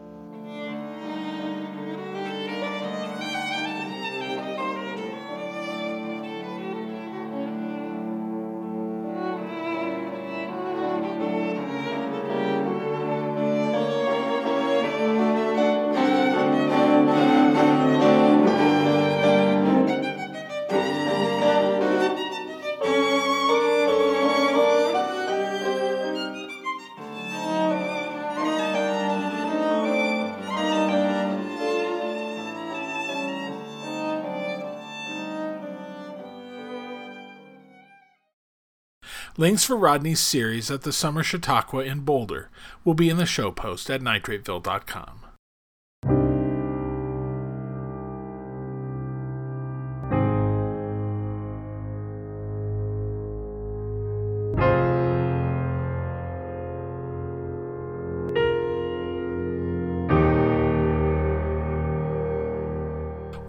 Links for Rodney's series at the Summer Chautauqua in Boulder will be in the show post at nitrateville.com.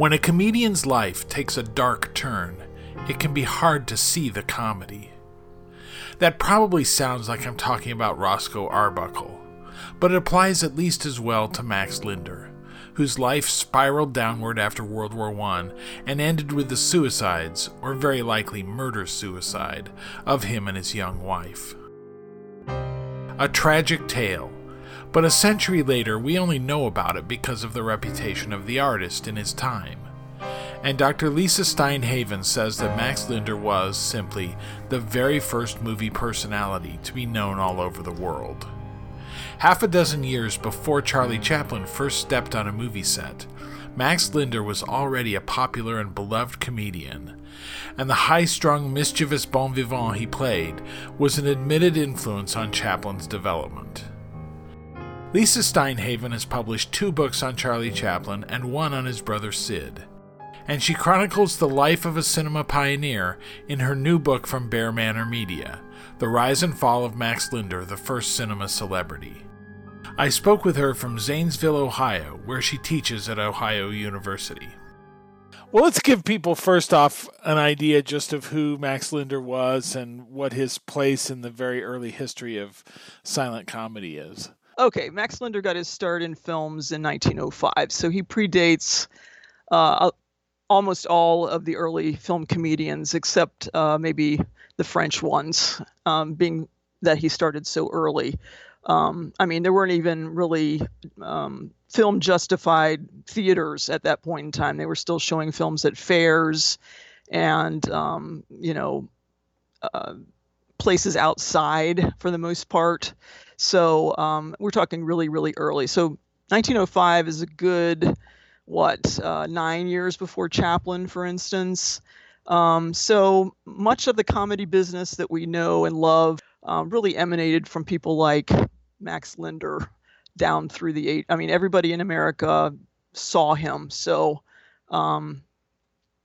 When a comedian's life takes a dark turn, it can be hard to see the comedy. That probably sounds like I'm talking about Roscoe Arbuckle, but it applies at least as well to Max Linder, whose life spiraled downward after World War I and ended with the suicides, or very likely murder suicide, of him and his young wife. A tragic tale, but a century later we only know about it because of the reputation of the artist in his time and Dr. Lisa Stein Haven says that Max Linder was, simply, the very first movie personality to be known all over the world. Half a dozen years before Charlie Chaplin first stepped on a movie set, Max Linder was already a popular and beloved comedian, and the high strung, mischievous bon vivant he played was an admitted influence on Chaplin's development. Lisa Stein Haven has published two books on Charlie Chaplin and one on his brother Sid and she chronicles the life of a cinema pioneer in her new book from Bear Manor Media, The Rise and Fall of Max Linder, the First Cinema Celebrity. I spoke with her from Zanesville, Ohio, where she teaches at Ohio University. Well, let's give people first off an idea just of who Max Linder was and what his place in the very early history of silent comedy is. Okay, Max Linder got his start in films in 1905, so he predates uh, almost all of the early film comedians, except uh, maybe the French ones, um, being that he started so early. Um, I mean, there weren't even really um, film justified theaters at that point in time. They were still showing films at fairs and, um, you know, uh, places outside for the most part. So um, we're talking really, really early. So 1905 is a good, what, uh, nine years before Chaplin, for instance. Um, so much of the comedy business that we know and love um, really emanated from people like Max Linder down through the eight. I mean, everybody in America saw him. So um,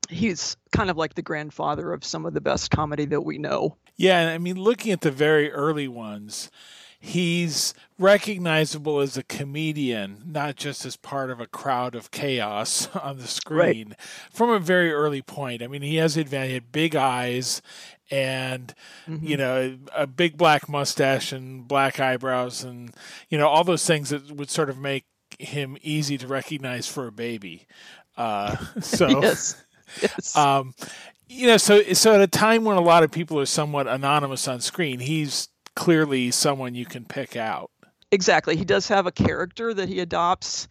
he's kind of like the grandfather of some of the best comedy that we know. Yeah, I mean, looking at the very early ones, he's recognizable as a comedian, not just as part of a crowd of chaos on the screen right. from a very early point. I mean, he has advantage, he had big eyes and mm-hmm. you know a big black mustache and black eyebrows and you know all those things that would sort of make him easy to recognize for a baby. Uh, so yes. Yes. Um, you know, so so at a time when a lot of people are somewhat anonymous on screen, he's clearly someone you can pick out. Exactly. He does have a character that he adopts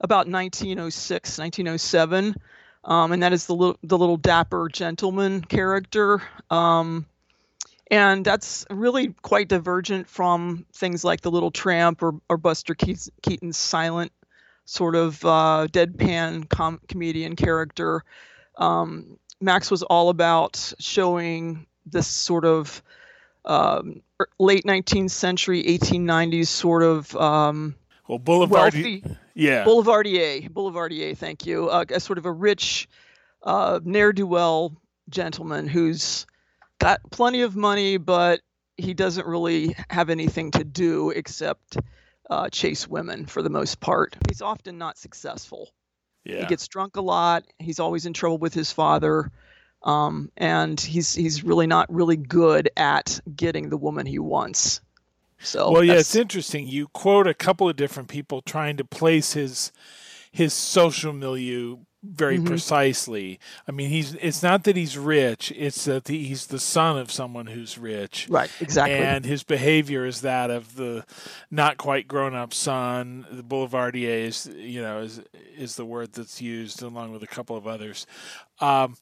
about 1906, 1907. Um, and that is the little, the little dapper gentleman character. Um, and that's really quite divergent from things like the Little Tramp or, or Buster Keaton's silent sort of uh, deadpan com- comedian character. Um, Max was all about showing this sort of um, late 19th century, 1890s sort of um, well, Boulevard, wealthy, yeah, Boulevardier, Boulevardier. Thank you. Uh, a sort of a rich, uh, ne'er do well gentleman who's got plenty of money, but he doesn't really have anything to do except uh, chase women for the most part. He's often not successful. Yeah. He gets drunk a lot. He's always in trouble with his father. Um, and he's he's really not really good at getting the woman he wants. So well, yeah, it's interesting. You quote a couple of different people trying to place his his social milieu very mm-hmm. precisely. I mean, he's it's not that he's rich; it's that the, he's the son of someone who's rich. Right, exactly. And his behavior is that of the not quite grown up son. The boulevardier is, you know, is is the word that's used along with a couple of others. Um,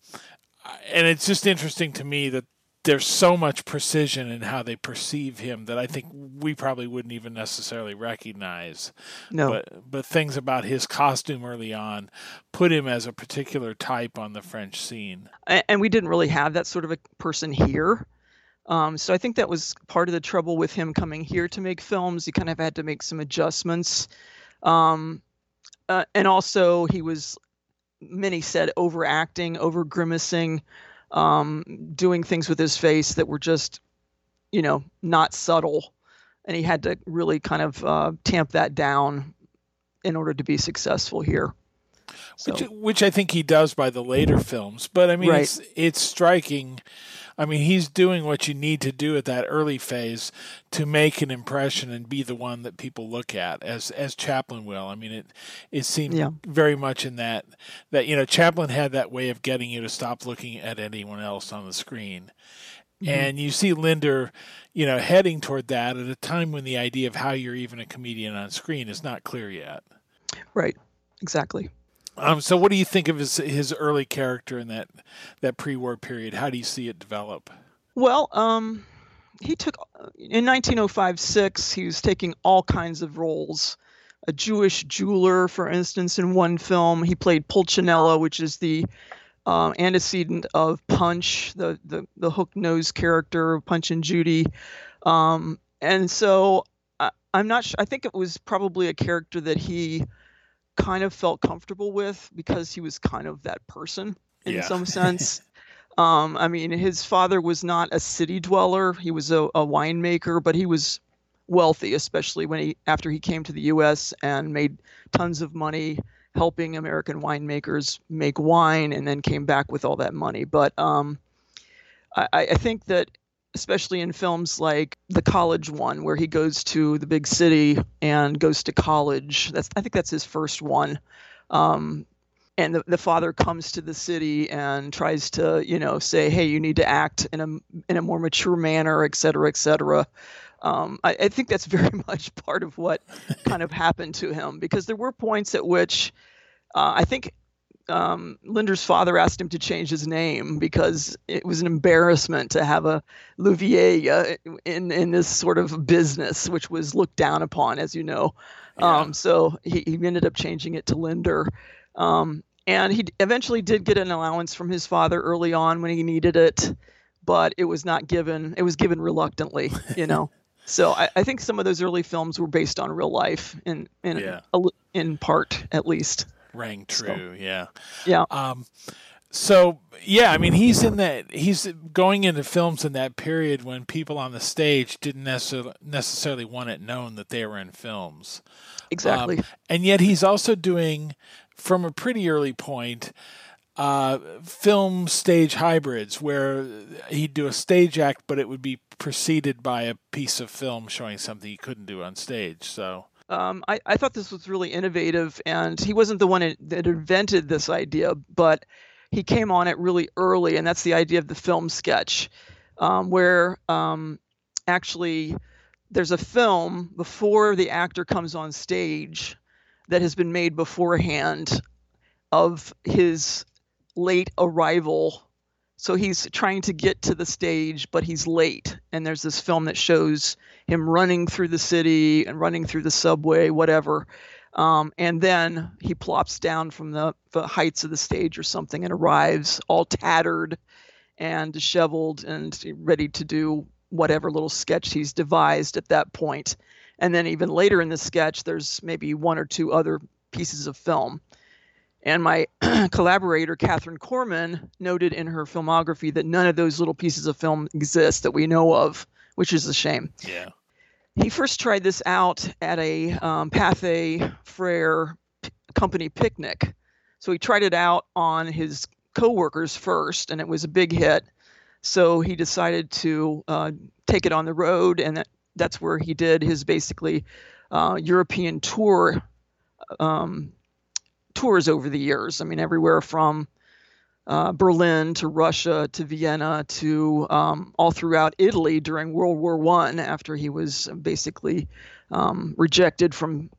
and it's just interesting to me that there's so much precision in how they perceive him that I think we probably wouldn't even necessarily recognize. No. But but things about his costume early on put him as a particular type on the French scene. And we didn't really have that sort of a person here. Um, so I think that was part of the trouble with him coming here to make films. He kind of had to make some adjustments. Um, uh, and also he was many said overacting, over grimacing, um, doing things with his face that were just, you know, not subtle. And he had to really kind of uh, tamp that down in order to be successful here. So. Which, which I think he does by the later films. But I mean, right. it's, it's striking I mean, he's doing what you need to do at that early phase to make an impression and be the one that people look at, as as Chaplin will. I mean, it it seemed yeah. very much in that that you know Chaplin had that way of getting you to stop looking at anyone else on the screen. Mm-hmm. And you see Linder, you know, heading toward that at a time when the idea of how you're even a comedian on screen is not clear yet. Right. Exactly. Um, so, what do you think of his his early character in that that pre-war period? How do you see it develop? Well, um, he took in 1905-6. He was taking all kinds of roles. A Jewish jeweler, for instance, in one film, he played Pulcinella, which is the uh, antecedent of Punch, the the, the hook nose character of Punch and Judy. Um, and so I, I'm not sure. I think it was probably a character that he kind of felt comfortable with because he was kind of that person in yeah. some sense. Um, I mean, his father was not a city dweller; he was a, a winemaker, but he was wealthy, especially when he after he came to the U.S. and made tons of money helping American winemakers make wine, and then came back with all that money. But um, I, I think that especially in films like the college one where he goes to the big city and goes to college. That's i think that's his first one. Um, and the, the father comes to the city and tries to you know say hey you need to act in a in a more mature manner et cetera et cetera. Um, I, I, think that's very much part of what kind of happened to him because there were points at which uh, I think um, Linder's father asked him to change his name because it was an embarrassment to have a Leuvielle uh, in in this sort of business, which was looked down upon, as you know. Yeah. Um, so he, he ended up changing it to Linder. Um, and he eventually did get an allowance from his father early on when he needed it, but it was not given. It was given reluctantly, you know. so I, I, think some of those early films were based on real life, in in yeah. in part at least. Rang true, so, yeah. Yeah. Um, so yeah, I mean he's in that he's going into films in that period when people on the stage didn't necessarily necessarily want it known that they were in films. Exactly. Um, and yet he's also doing from a pretty early point uh, film stage hybrids where he'd do a stage act, but it would be preceded by a piece of film showing something he couldn't do on stage. So. Um, I, I thought this was really innovative, and he wasn't the one that invented this idea, but he came on it really early, and that's the idea of the film sketch, um, where um, actually there's a film before the actor comes on stage that has been made beforehand of his late arrival. So he's trying to get to the stage, but he's late. And there's this film that shows him running through the city and running through the subway, whatever. Um, and then he plops down from the, the heights of the stage or something and arrives all tattered and disheveled and ready to do whatever little sketch he's devised at that point. And then even later in the sketch, there's maybe one or two other pieces of film. And my collaborator, Catherine Corman, noted in her filmography that none of those little pieces of film exist that we know of, which is a shame. Yeah. He first tried this out at a um, Pathé Frere p- company picnic. So he tried it out on his coworkers first, and it was a big hit. So he decided to uh, take it on the road, and that, that's where he did his basically uh, European tour um, tours over the years. I mean, everywhere from uh, Berlin to Russia to Vienna to um, all throughout Italy during World War One, after he was basically um, rejected from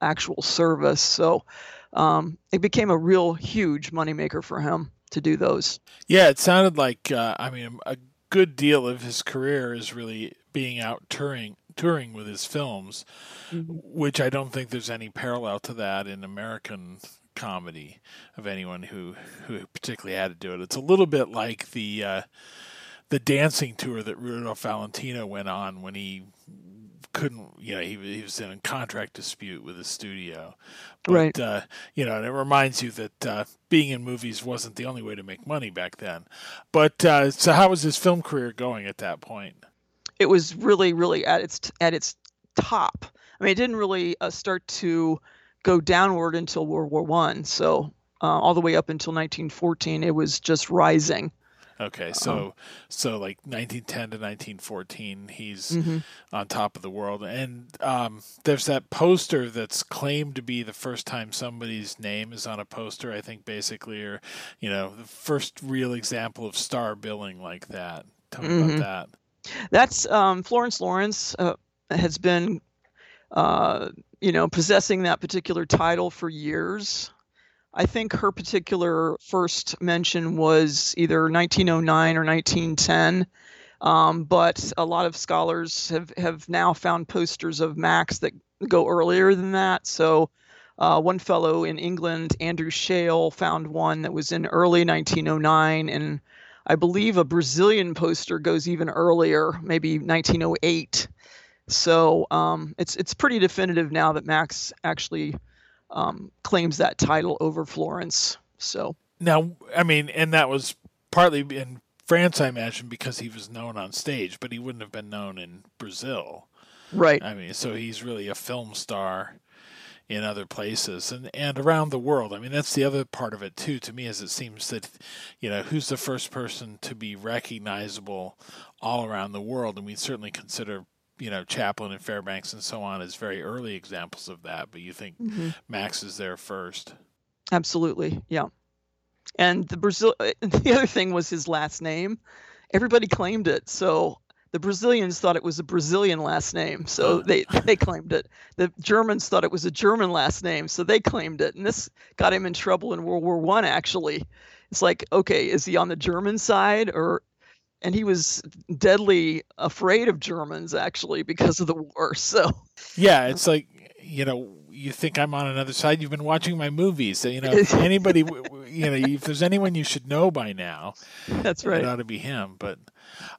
actual service. So um, it became a real huge moneymaker for him to do those. Yeah, it sounded like uh, I mean a good deal of his career is really being out touring touring with his films, mm-hmm. which I don't think there's any parallel to that in American comedy of anyone who who particularly had to do it. It's a little bit like the uh, the dancing tour that Rudolph Valentino went on when he couldn't, you know, he, he was in a contract dispute with the studio. But, right. Uh, you know, and it reminds you that uh, being in movies wasn't the only way to make money back then. But uh, so, how was his film career going at that point? It was really, really at its at its top. I mean, it didn't really uh, start to go downward until World War One. So uh, all the way up until 1914, it was just rising. Okay, so um, so like 1910 to 1914, he's mm-hmm. on top of the world, and um, there's that poster that's claimed to be the first time somebody's name is on a poster. I think basically, or you know, the first real example of star billing like that. Tell me mm-hmm. about that. That's um, Florence Lawrence uh, has been, uh, you know, possessing that particular title for years. I think her particular first mention was either 1909 or 1910. Um, but a lot of scholars have, have now found posters of Max that go earlier than that. So, uh, one fellow in England, Andrew Shail, found one that was in early 1909, and I believe a Brazilian poster goes even earlier, maybe 1908. So um, it's it's pretty definitive now that Max actually um, claims that title over Florence. So now, I mean, and that was partly in France, I imagine, because he was known on stage, but he wouldn't have been known in Brazil. Right. I mean, so he's really a film star in other places and, and around the world. I mean, that's the other part of it too. To me, is it seems that you know who's the first person to be recognizable all around the world, and we certainly consider you know Chaplin and Fairbanks and so on as very early examples of that. But you think mm-hmm. Max is there first? Absolutely, yeah. And the Brazil, the other thing was his last name. Everybody claimed it, so the Brazilians thought it was a Brazilian last name, so they they claimed it. The Germans thought it was a German last name, so they claimed it. And this got him in trouble in World War One. Actually, it's like, okay, is he on the German side or? And he was deadly afraid of Germans actually because of the war. So yeah, it's like you know you think I'm on another side. You've been watching my movies. So, you know, anybody, you know, if there's anyone you should know by now, that's right. It ought to be him. But,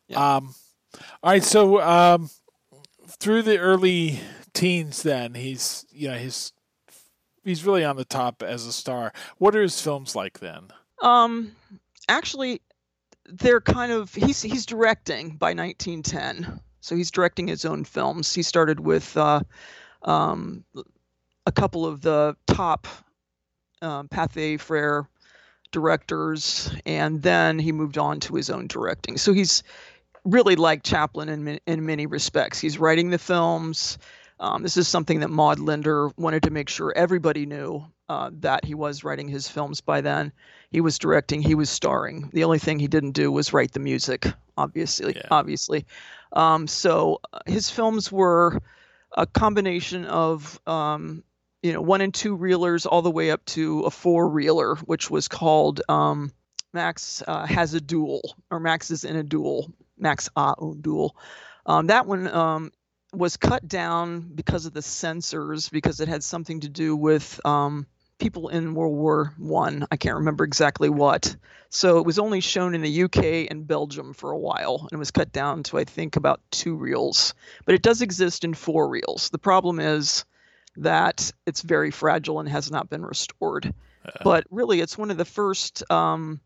yeah. um, all right. So, um, through the early teens, then he's, you know, he's, he's really on the top as a star. What are his films like then? Um, actually, they're kind of he's he's directing by 1910. So he's directing his own films. He started with uh, um, a couple of the top um, Pathé Frere directors, and then he moved on to his own directing. So he's really like Chaplin in in many respects. He's writing the films. Um, this is something that Maud Linder wanted to make sure everybody knew uh, that he was writing his films by then. He was directing, he was starring. The only thing he didn't do was write the music, obviously. Yeah. Obviously, um, so uh, his films were a combination of um, you know one and two reelers all the way up to a four reeler, which was called um, Max uh, has a duel or Max is in a duel. Max a un duel. Um, that one um, was cut down because of the censors because it had something to do with um, people in World War One. I. I can't remember exactly what. So it was only shown in the UK and Belgium for a while, and it was cut down to I think about two reels. But it does exist in four reels. The problem is that it's very fragile and has not been restored. Uh, but really, it's one of the first um,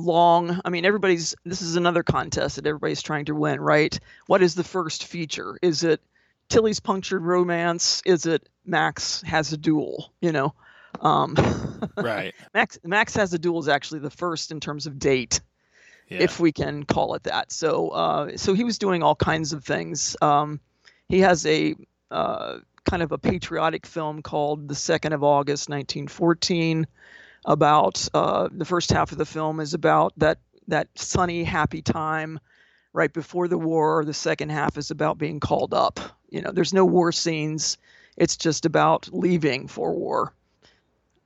long. I mean, everybody's. This is another contest that everybody's trying to win, right? What is the first feature? Is it Tillie's punctured romance? Is it Max has a duel? You know, um, right? Max Max has a duel is actually the first in terms of date. Yeah. If we can call it that, so uh, so he was doing all kinds of things. Um, he has a uh, kind of a patriotic film called The Second of August, 1914. About uh, the first half of the film is about that that sunny, happy time right before the war. The second half is about being called up. You know, there's no war scenes. It's just about leaving for war.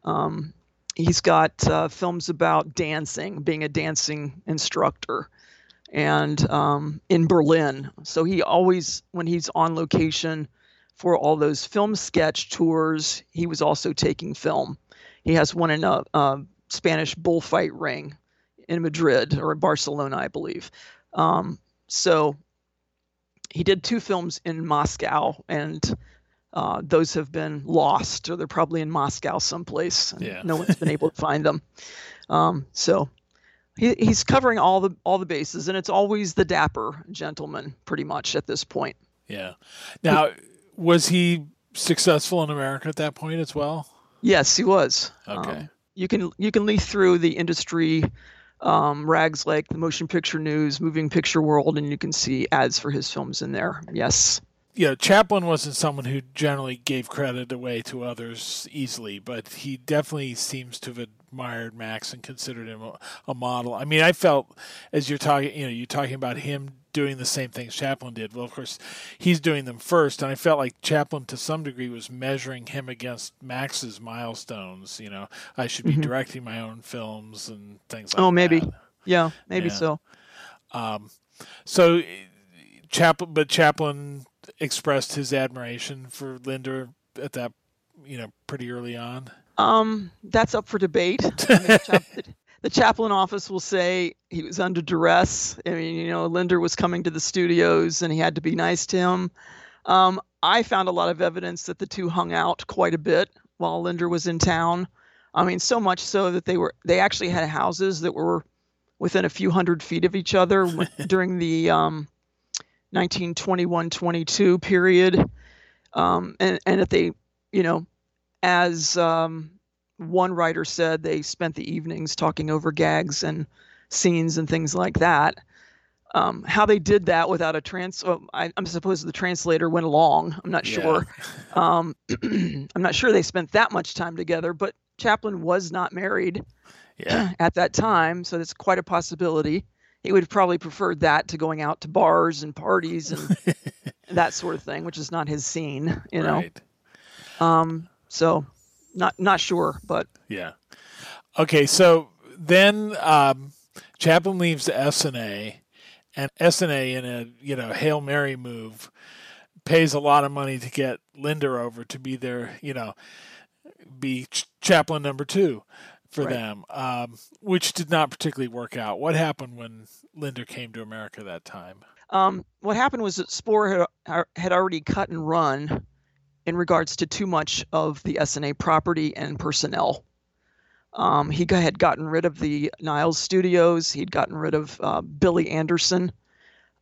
Um, he's got uh, films about dancing, being a dancing instructor, and um, in Berlin. So he always, when he's on location, for all those film sketch tours. He was also taking film. He has one in a, a Spanish bullfight ring in Madrid or Barcelona, I believe. Um, so he did two films in Moscow, and uh, those have been lost, or they're probably in Moscow someplace. Yeah. no one's been able to find them. Um, so he, he's covering all the all the bases, and it's always the dapper gentleman, pretty much at this point. Yeah. Now was he successful in America at that point as well? Yes, he was. Okay. Um, you can you can leaf through the industry um, rags like the Motion Picture News, Moving Picture World, and you can see ads for his films in there. Yes. Yeah, Chaplin wasn't someone who generally gave credit away to others easily, but he definitely seems to have admired Max and considered him a, a model. I mean, I felt as you're talking, you know, you're talking about him doing the same things Chaplin did. Well, of course, he's doing them first, and I felt like Chaplin, to some degree, was measuring him against Max's milestones. You know, I should be mm-hmm. directing my own films and things like that. oh, maybe. That. Yeah, maybe yeah. so. Um, so Chaplin, but Chaplin expressed his admiration for Linder at that, you know, pretty early on. Um, that's up for debate. I mean, the Chaplin office will say he was under duress. I mean, you know, Linder was coming to the studios and he had to be nice to him. Um, I found a lot of evidence that the two hung out quite a bit while Linder was in town. I mean, so much so that they were they actually had houses that were within a few hundred feet of each other during the um, 1921-22 period, um, and and that they, you know, as um, one writer said, they spent the evenings talking over gags and scenes and things like that. Um, how they did that without a trans, oh, I, am supposed the translator went along. I'm not sure. Yeah. Um, I'm not sure they spent that much time together, but Chaplin was not married yeah. at that time, so that's quite a possibility. He would have probably preferred that to going out to bars and parties and that sort of thing, which is not his scene, you know. Right. Um, so not not sure, but yeah. Okay, so then um, Chaplin leaves Essanay and Essanay in a you know hail mary move pays a lot of money to get Linder over to be their you know be ch- Chaplin number two for right. them, um, which did not particularly work out. What happened when Linder came to America that time? Um, what happened was that Spoor had, had already cut and run in regards to too much of the Essanay property and personnel. Um, he had gotten rid of the Niles Studios. He'd gotten rid of uh, Billy Anderson,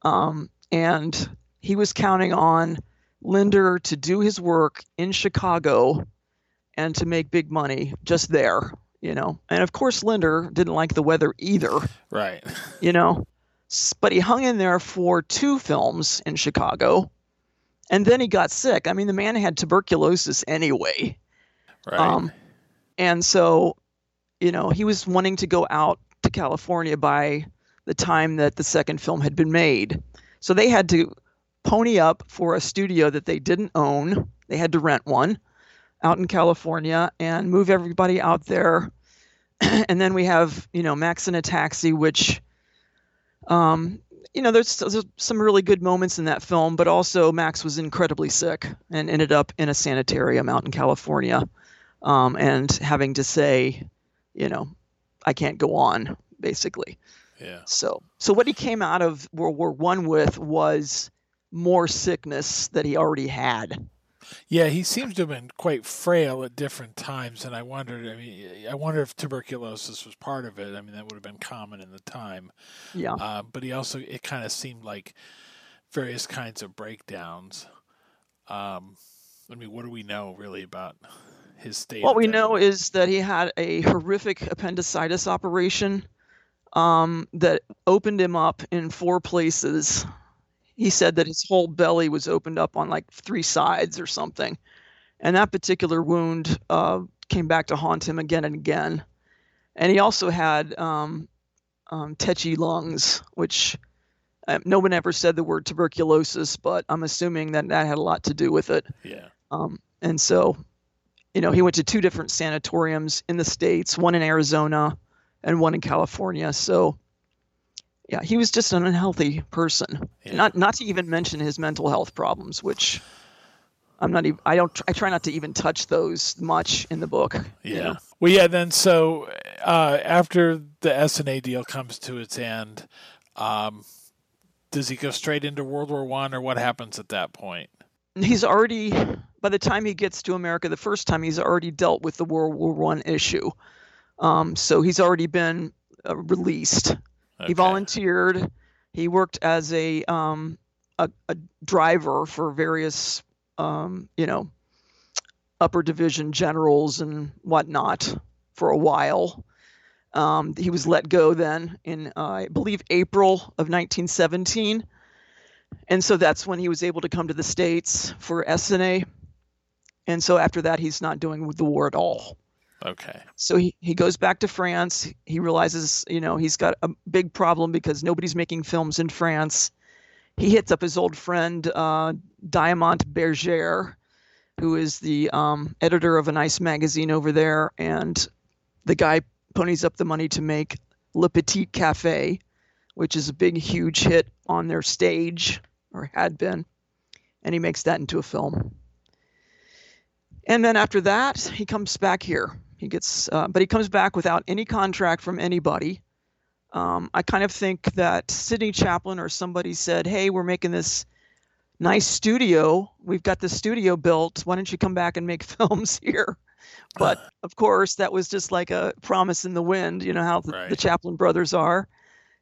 um, and he was counting on Linder to do his work in Chicago and to make big money just there, you know. And of course, Linder didn't like the weather either, right? You know, but he hung in there for two films in Chicago, and then he got sick. I mean, the man had tuberculosis anyway, right? Um, and so you know, he was wanting to go out to California by the time that the second film had been made. So they had to pony up for a studio that they didn't own. They had to rent one out in California and move everybody out there. and then we have, you know, Max in a Taxi, which, um, you know, there's, there's, some really good moments in that film, but also Max was incredibly sick and ended up in a sanitarium out in California um, and having to say, you know, I can't go on, basically. Yeah. So so what he came out of World War One with was more sickness that he already had. Yeah, he seems to have been quite frail at different times, and I wondered. I mean, I wonder if tuberculosis was part of it. I mean, that would have been common in the time. Yeah. Uh, but he also, it kind of seemed like various kinds of breakdowns. Um, I mean, what do we know really about his state. What we know is that he had a horrific appendicitis operation um, that opened him up in four places. He said that his whole belly was opened up on like three sides or something. And that particular wound uh, came back to haunt him again and again. And he also had um, um, tetchy lungs, which uh, no one ever said the word tuberculosis, but I'm assuming that that had a lot to do with it. Yeah. Um, and so you know, he went to two different sanatoriums in the states, one in Arizona and one in California. So, yeah, he was just an unhealthy person. Yeah. Not not to even mention his mental health problems, which I'm not even. I don't. I try not to even touch those much in the book. Yeah. You know? Well, yeah. Then so uh, after the Essanay deal comes to its end, um, does he go straight into World War One, or what happens at that point? He's already by the time he gets to America the first time, he's already dealt with the World War One issue. Um, so he's already been uh, released. Okay. He volunteered. He worked as a um, a, a, driver for various um, you know upper division generals and whatnot for a while. Um, he was let go then in uh, I believe April of 1917, and so that's when he was able to come to the states for Essanay and so after that he's not doing the war at all okay. So he, he goes back to france. He realizes you know he's got a big problem because nobody's making films in france. He hits up his old friend uh, Diamant-Berger who is the um, editor of a nice magazine over there. And the guy ponies up the money to make le petit cafe which is a big huge hit on their stage or had been. And he makes that into a film. And then after that, he comes back here. He gets, uh, but he comes back without any contract from anybody. Um, I kind of think that Sydney Chaplin or somebody said, "Hey, we're making this nice studio. We've got the studio built. Why don't you come back and make films here?" But of course, that was just like a promise in the wind. You know how the, right. the Chaplin brothers are.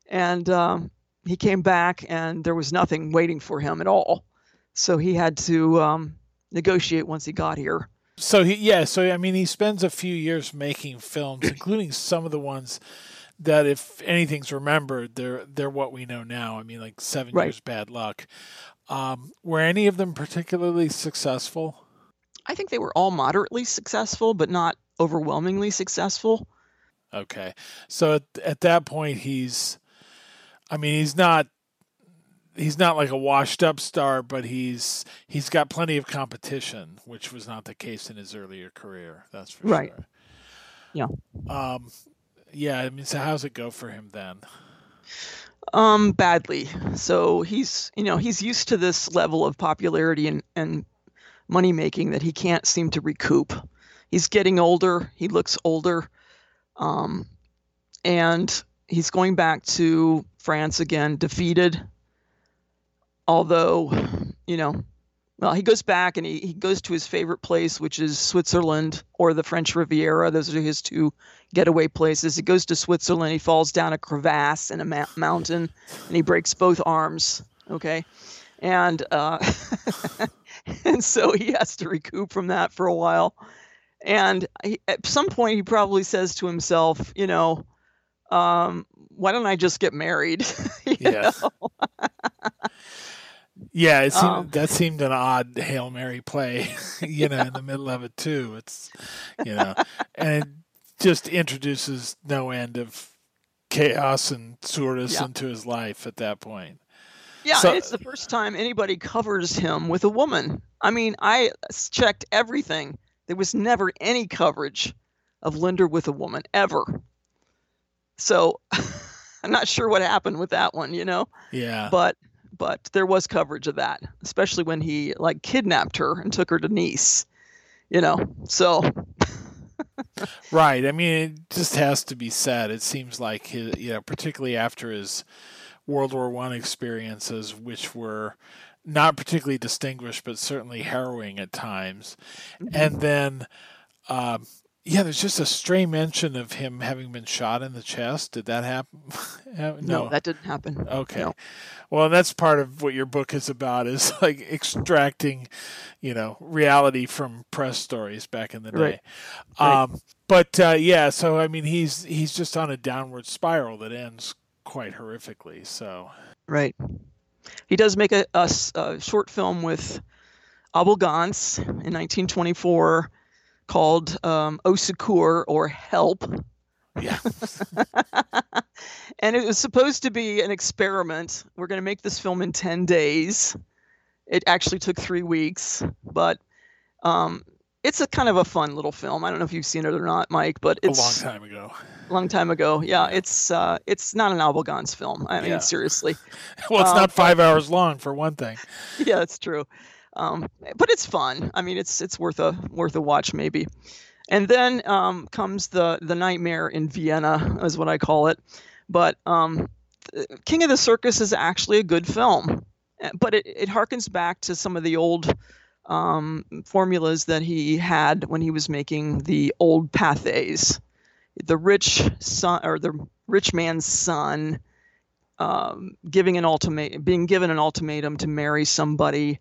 and um, he came back, and there was nothing waiting for him at all. So he had to um, negotiate once he got here. So he, yeah, so I mean, he spends a few years making films, including some of the ones that, if anything's remembered, they're they're what we know now. I mean, like Seven Right. Years Bad Luck. Um, were any of them particularly successful? I think they were all moderately successful, but not overwhelmingly successful. Okay, so at, at that point, he's, I mean, he's not, he's not like a washed up star, but he's he's got plenty of competition, which was not the case in his earlier career. That's for Right. sure. Yeah. Um, yeah. I mean, so how's it go for him then? Um, badly. So he's, you know, he's used to this level of popularity and, and money making that he can't seem to recoup. He's getting older. He looks older. Um, and he's going back to France again, defeated. Although, you know, well, he goes back and he, he goes to his favorite place, which is Switzerland or the French Riviera. Those are his two getaway places. He goes to Switzerland. He falls down a crevasse in a ma- mountain, and he breaks both arms. Okay, and uh, and so he has to recoup from that for a while. And he, at some point, he probably says to himself, you know, um, why don't I just get married? You Yeah. it seemed, Um, that seemed an odd hail mary play, you know, in the middle of it too. It's, you know, and it just introduces no end of chaos and soreness Yeah. into his life at that point. Yeah, So- it's the first time anybody covers him with a woman. I mean, I checked everything. There was never any coverage of Linder with a woman ever. So I'm not sure what happened with that one, you know, Yeah, but but there was coverage of that, especially when he like kidnapped her and took her to Nice, you know. So right. I mean, it just has to be said. It seems like his, you know, particularly after his World War One experiences, which were not particularly distinguished, but certainly harrowing at times. and then um, yeah there's just a stray mention of him having been shot in the chest did that happen Uh, no, that didn't happen. okay no. well that's part of what your book is about is like extracting you know reality from press stories back in the day Right. Right. um but uh, yeah so i mean he's he's just on a downward spiral that ends quite horrifically so Right. He does make a short film with Abel Gance in 1924 called um, Secours or Help. yeah and it was supposed to be an experiment. We're going to make this film in 10 days. It actually took three weeks, but um, it's a kind of a fun little film. I don't know if you've seen it or not, Mike, but it's a long time ago long time ago. Yeah, it's uh, it's not an Gance film. I mean, Yeah. seriously. well it's Um, not five hours long for one thing yeah, that's true. Um, but it's fun. I mean, it's it's worth a worth a watch maybe. And then um, comes the the nightmare in Vienna, is what I call it. But um, King of the Circus is actually a good film, Uh, but it it harkens back to some of the old um, formulas that he had when he was making the old Pathés. The rich son or the rich man's son um, giving an ultimatum, being given an ultimatum to marry somebody,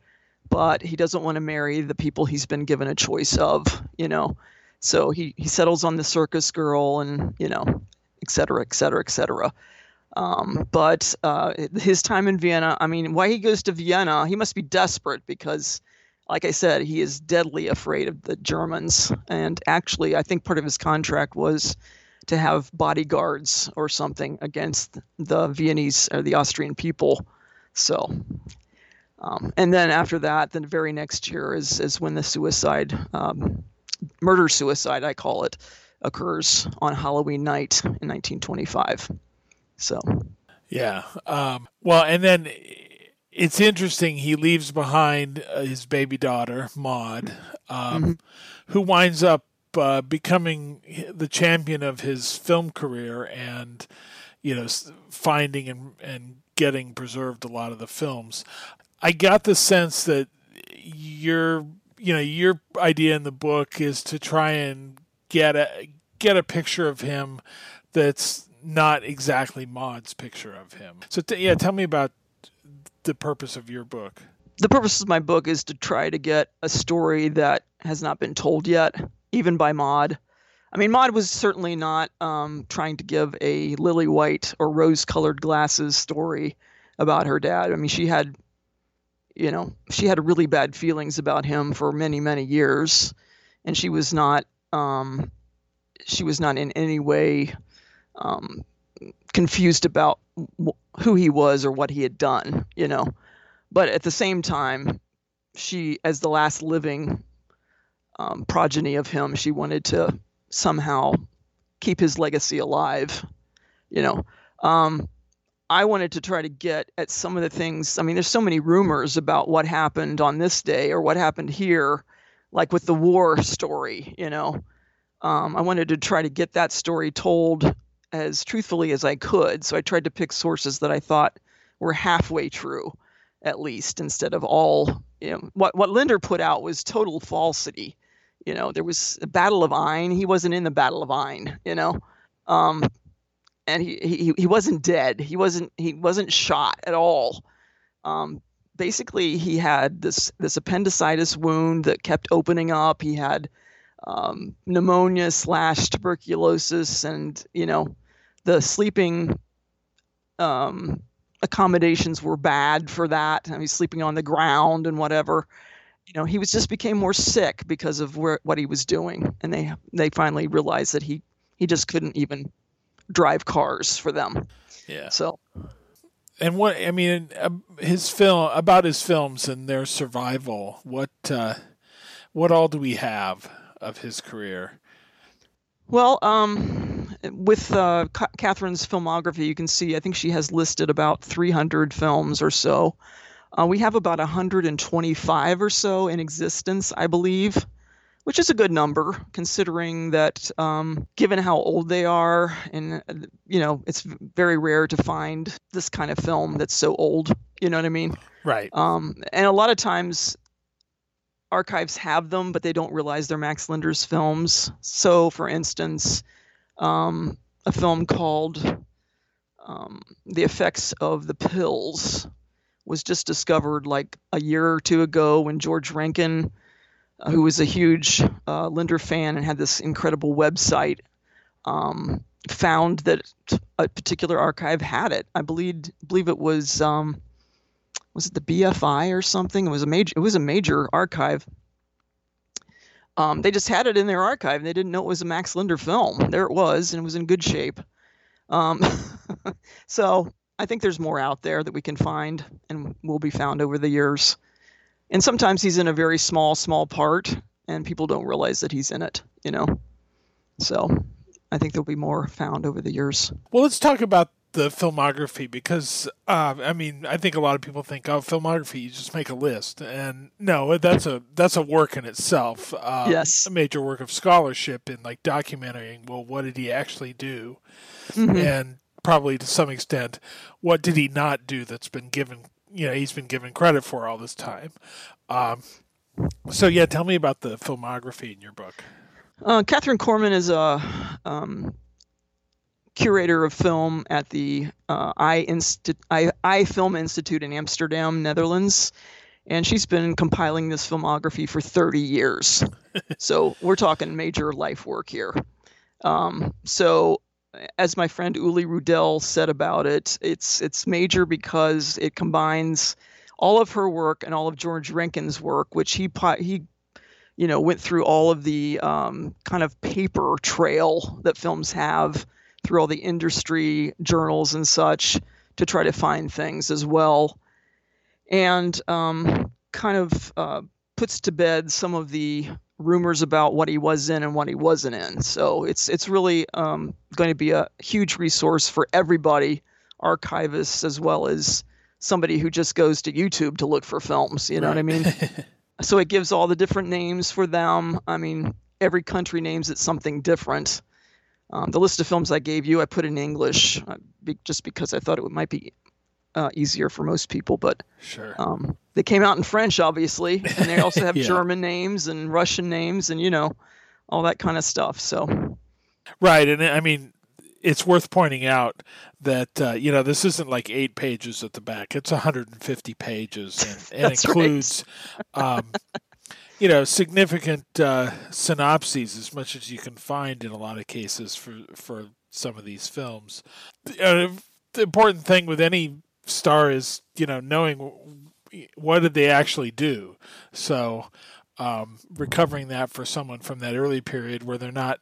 but he doesn't want to marry the people he's been given a choice of, you know. So he, he settles on the circus girl and, you know, et cetera, et cetera, et cetera. Um, but uh, his time in Vienna, I mean, why he goes to Vienna, he must be desperate because, like I said, he is deadly afraid of the Germans. And actually, I think part of his contract was to have bodyguards or something against the Viennese or the Austrian people. So, um, and then after that, the very next year is is when the suicide, um, murder suicide, I call it, occurs on Halloween night in 1925. So, Yeah. Um, well, and then it's interesting. He leaves behind uh, his baby daughter, Maud, um, who winds up uh, becoming the champion of his film career and, you know, finding and, and getting preserved a lot of the films. I got the sense that your, you know, your idea in the book is to try and get a get a picture of him that's not exactly Maud's picture of him. So t- yeah, tell me about the purpose of your book. The purpose of my book is to try to get a story that has not been told yet, even by Maud. I mean, Maud was certainly not um, trying to give a lily white or rose colored glasses story about her dad. I mean, she had, you know, she had really bad feelings about him for many, many years, and she was not, um, she was not in any way um, confused about who he was or what he had done, you know. But at the same time, she, as the last living um, progeny of him, she wanted to somehow keep his legacy alive, you know. Um, I wanted to try to get at some of the things. I mean, there's so many rumors about what happened on this day or what happened here, like with the war story, you know. Um, I wanted to try to get that story told as truthfully as I could. So I tried to pick sources that I thought were halfway true, at least, instead of all. You know, what what Linder put out was total falsity. You know, there was the Battle of Aisne. He wasn't in the Battle of Aisne. You know, um, and he, he he wasn't dead. He wasn't he wasn't shot at all. Um, basically, he had this this appendicitis wound that kept opening up. He had um, pneumonia slash tuberculosis, and you know, the sleeping um, accommodations were bad for that. I mean, sleeping on the ground and whatever. You know, he was just became more sick because of where, what he was doing, and they they finally realized that he he just couldn't even drive cars for them. Yeah. So. And what I mean, his film about his films and their survival. What uh, what all do we have of his career? Well, um, with uh, Catherine's filmography, you can see I think she has listed about 300 films or so. Uh, we have about 125 or so in existence, I believe, which is a good number considering that, um, given how old they are, and you know, it's very rare to find this kind of film that's so old. You know what I mean? Right. Um, and a lot of times archives have them, but they don't realize they're Max Linder's films. So, for instance, um, a film called um, The Effects of the Pills was just discovered like a year or two ago when George Rankin, uh, who was a huge uh, Linder fan and had this incredible website, um, found that a particular archive had it. I believe believe it was um, was it the BFI or something? It was a major. It was a major archive. Um, they just had it in their archive. and They didn't know it was a Max Linder film. There it was, and it was in good shape. Um, so I think there's more out there that we can find and will be found over the years. And sometimes he's in a very small, small part, and people don't realize that he's in it. You know, so I think there'll be more found over the years. Well, let's talk about the filmography because uh, I mean I think a lot of people think oh filmography you just make a list and no that's a that's a work in itself uh, yes a major work of scholarship in like documenting well what did he actually do mm-hmm. and probably to some extent what did he not do that's been given you know he's been given credit for all this time um, so yeah tell me about the filmography in your book uh, Catherine Corman is a um, curator of film at the uh, I, Insti- I, EYE Film Institute in Amsterdam, Netherlands. And she's been compiling this filmography for 30 years. so we're talking major life work here. Um, so, as my friend Uli Ruedel said about it, it's it's major because it combines all of her work and all of George Rankin's work, which he he you know went through all of the um, kind of paper trail that films have through all the industry journals and such to try to find things as well, and um, kind of uh, puts to bed some of the rumors about what he was in and what he wasn't in. So it's it's really um, going to be a huge resource for everybody, archivists as well as somebody who just goes to YouTube to look for films. You know right. what I mean? so it gives all the different names for them. I mean, every country names it something different. Um, the list of films I gave you, I put in English uh, be, just because I thought it might be uh, easier for most people. But sure, um, they came out in French, obviously, and they also have yeah. German names and Russian names, and you know, all that kind of stuff. So, right, and I mean, it's worth pointing out that uh, you know this isn't like eight pages at the back; it's 150 pages, and, and includes, um, you know, significant uh, synopses as much as you can find in a lot of cases for for some of these films. Uh, the important thing with any star is you know knowing what did they actually do. So um, recovering that for someone from that early period where they're not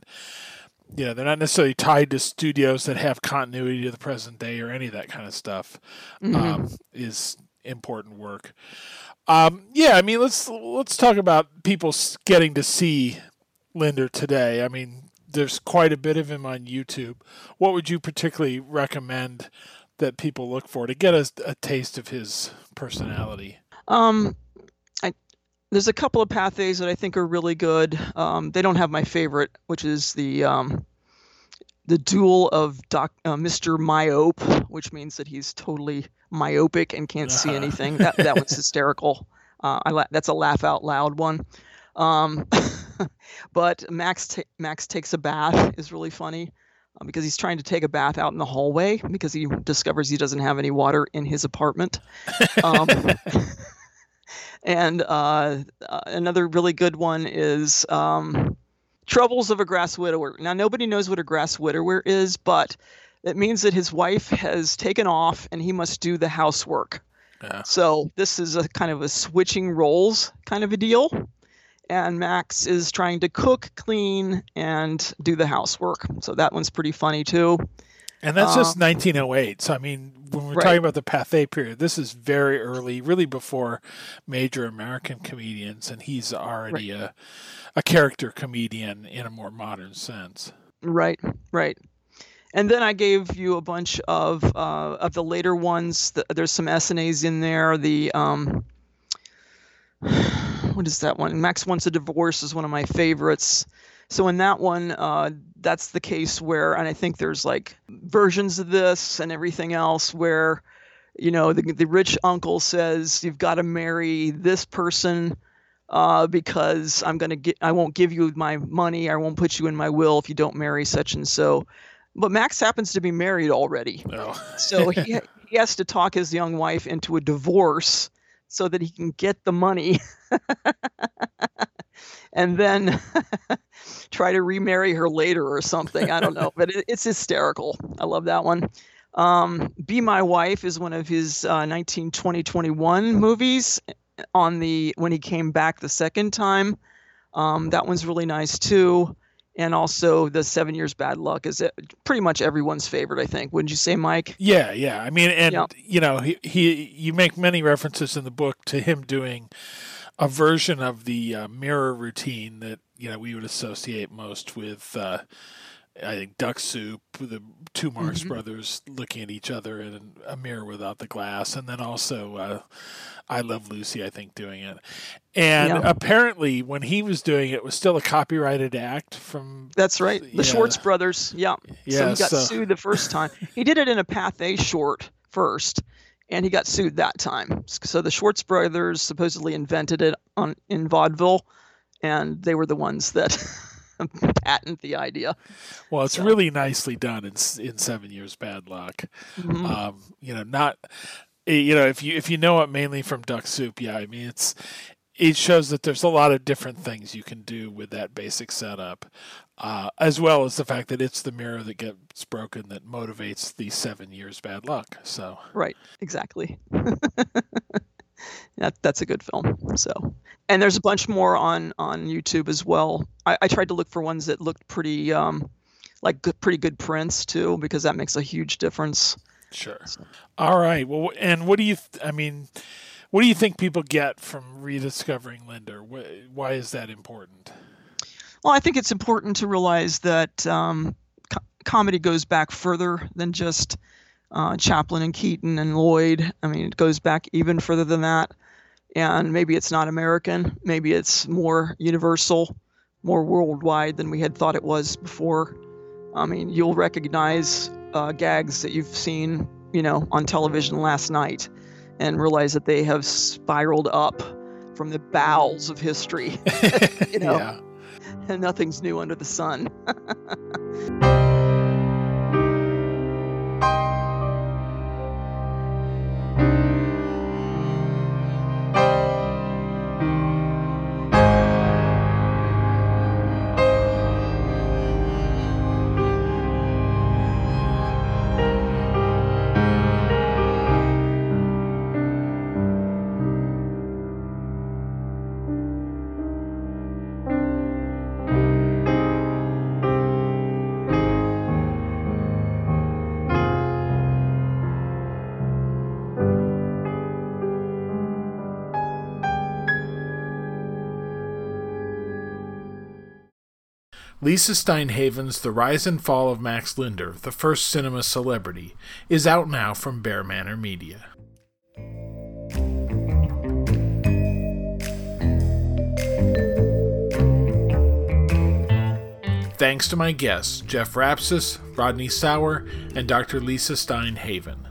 you know, they're not necessarily tied to studios that have continuity to the present day or any of that kind of stuff. Mm-hmm. Um, is important work. Um, yeah, I mean, let's let's talk about people getting to see Linder today. I mean, there's quite a bit of him on YouTube. What would you particularly recommend that people look for to get a, a taste of his personality? Um, I, there's a couple of pathways that I think are really good. Um, they don't have my favorite, which is the um, the duel of Doc, uh, Mr. Myope, which means that he's totally myopic and can't see anything. That that was hysterical. Uh, I la- that's a laugh out loud one. Um, but Max t- Max takes a bath is really funny because he's trying to take a bath out in the hallway because he discovers he doesn't have any water in his apartment. Um, and uh, uh, another really good one is um, Troubles of a Grass Widower. Now, nobody knows what a grass widower is, but it means that his wife has taken off and he must do the housework. Yeah. So this is a kind of a switching roles kind of a deal. And Max is trying to cook, clean, and do the housework. So that one's pretty funny too. And that's uh, just 1908. So I mean, when we're right. talking about the Pathé period, this is very early, really before major American comedians, and he's already right. a a character comedian in a more modern sense. Right, right. And then I gave you a bunch of uh, of the later ones. There's some Essanays in there. The um, what is that one? Max wants a divorce is one of my favorites. So in that one, uh, that's the case where, and I think there's like versions of this and everything else where, you know, the, the rich uncle says you've got to marry this person uh, because I'm gonna get, I won't give you my money, I won't put you in my will if you don't marry such and so. But Max happens to be married already, oh. so he he has to talk his young wife into a divorce so that he can get the money. and then try to remarry her later or something. I don't know, but it, it's hysterical. I love that one. Um, Be My Wife is one of his uh, 19, 20, 21 movies on the when he came back the second time. Um, that one's really nice too. And also the Seven Years Bad Luck is pretty much everyone's favorite, I think. Wouldn't you say, Mike? Yeah, yeah. I mean, and you know, he, he you make many references in the book to him doing a version of the uh, mirror routine that you know we would associate most with uh, I think duck soup, the two Marx mm-hmm. brothers looking at each other in a mirror without the glass, and then also uh, I Love Lucy, I think, doing it. And yeah. apparently, when he was doing it, it was still a copyrighted act from. That's right, the yeah. Schwartz brothers. Yeah. yeah so he got so... sued the first time. he did it in a Pathé short first, and he got sued that time. So the Schwartz brothers supposedly invented it on in vaudeville, and they were the ones that patent the idea. Well, it's so. really nicely done in in Seven Years Bad Luck. Mm-hmm. Um, you know, not eh, you know if you if you know it mainly from Duck Soup, yeah, I mean it's it shows that there's a lot of different things you can do with that basic setup, uh, as well as the fact that it's the mirror that gets broken that motivates the seven years bad luck. So right, exactly. that that's a good film. So, and there's a bunch more on on YouTube as well. I, I tried to look for ones that looked pretty um, like good, pretty good prints too, because that makes a huge difference. Sure. So. All right. Well, and what do you? Th- I mean what do you think people get from rediscovering Linder? Why is that important? Well, I think it's important to realize that um, co- comedy goes back further than just uh, Chaplin and Keaton and Lloyd. I mean, it goes back even further than that. And maybe it's not American. Maybe it's more universal, more worldwide than we had thought it was before. I mean, you'll recognize uh, gags that you've seen, you know, on television last night and realize that they have spiraled up from the bowels of history. you know, yeah. and nothing's new under the sun. Lisa Stein Haven's The Rise and Fall of Max Linder, the first cinema celebrity, is out now from BearManor Media. Thanks to my guests, Jeff Rapsis, Rodney Sauer, and Dr. Lisa Stein Haven.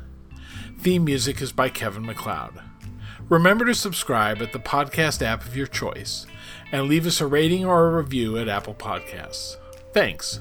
Theme music is by Kevin MacLeod. Remember to subscribe at the podcast app of your choice and leave us a rating or a review at Apple Podcasts. Thanks.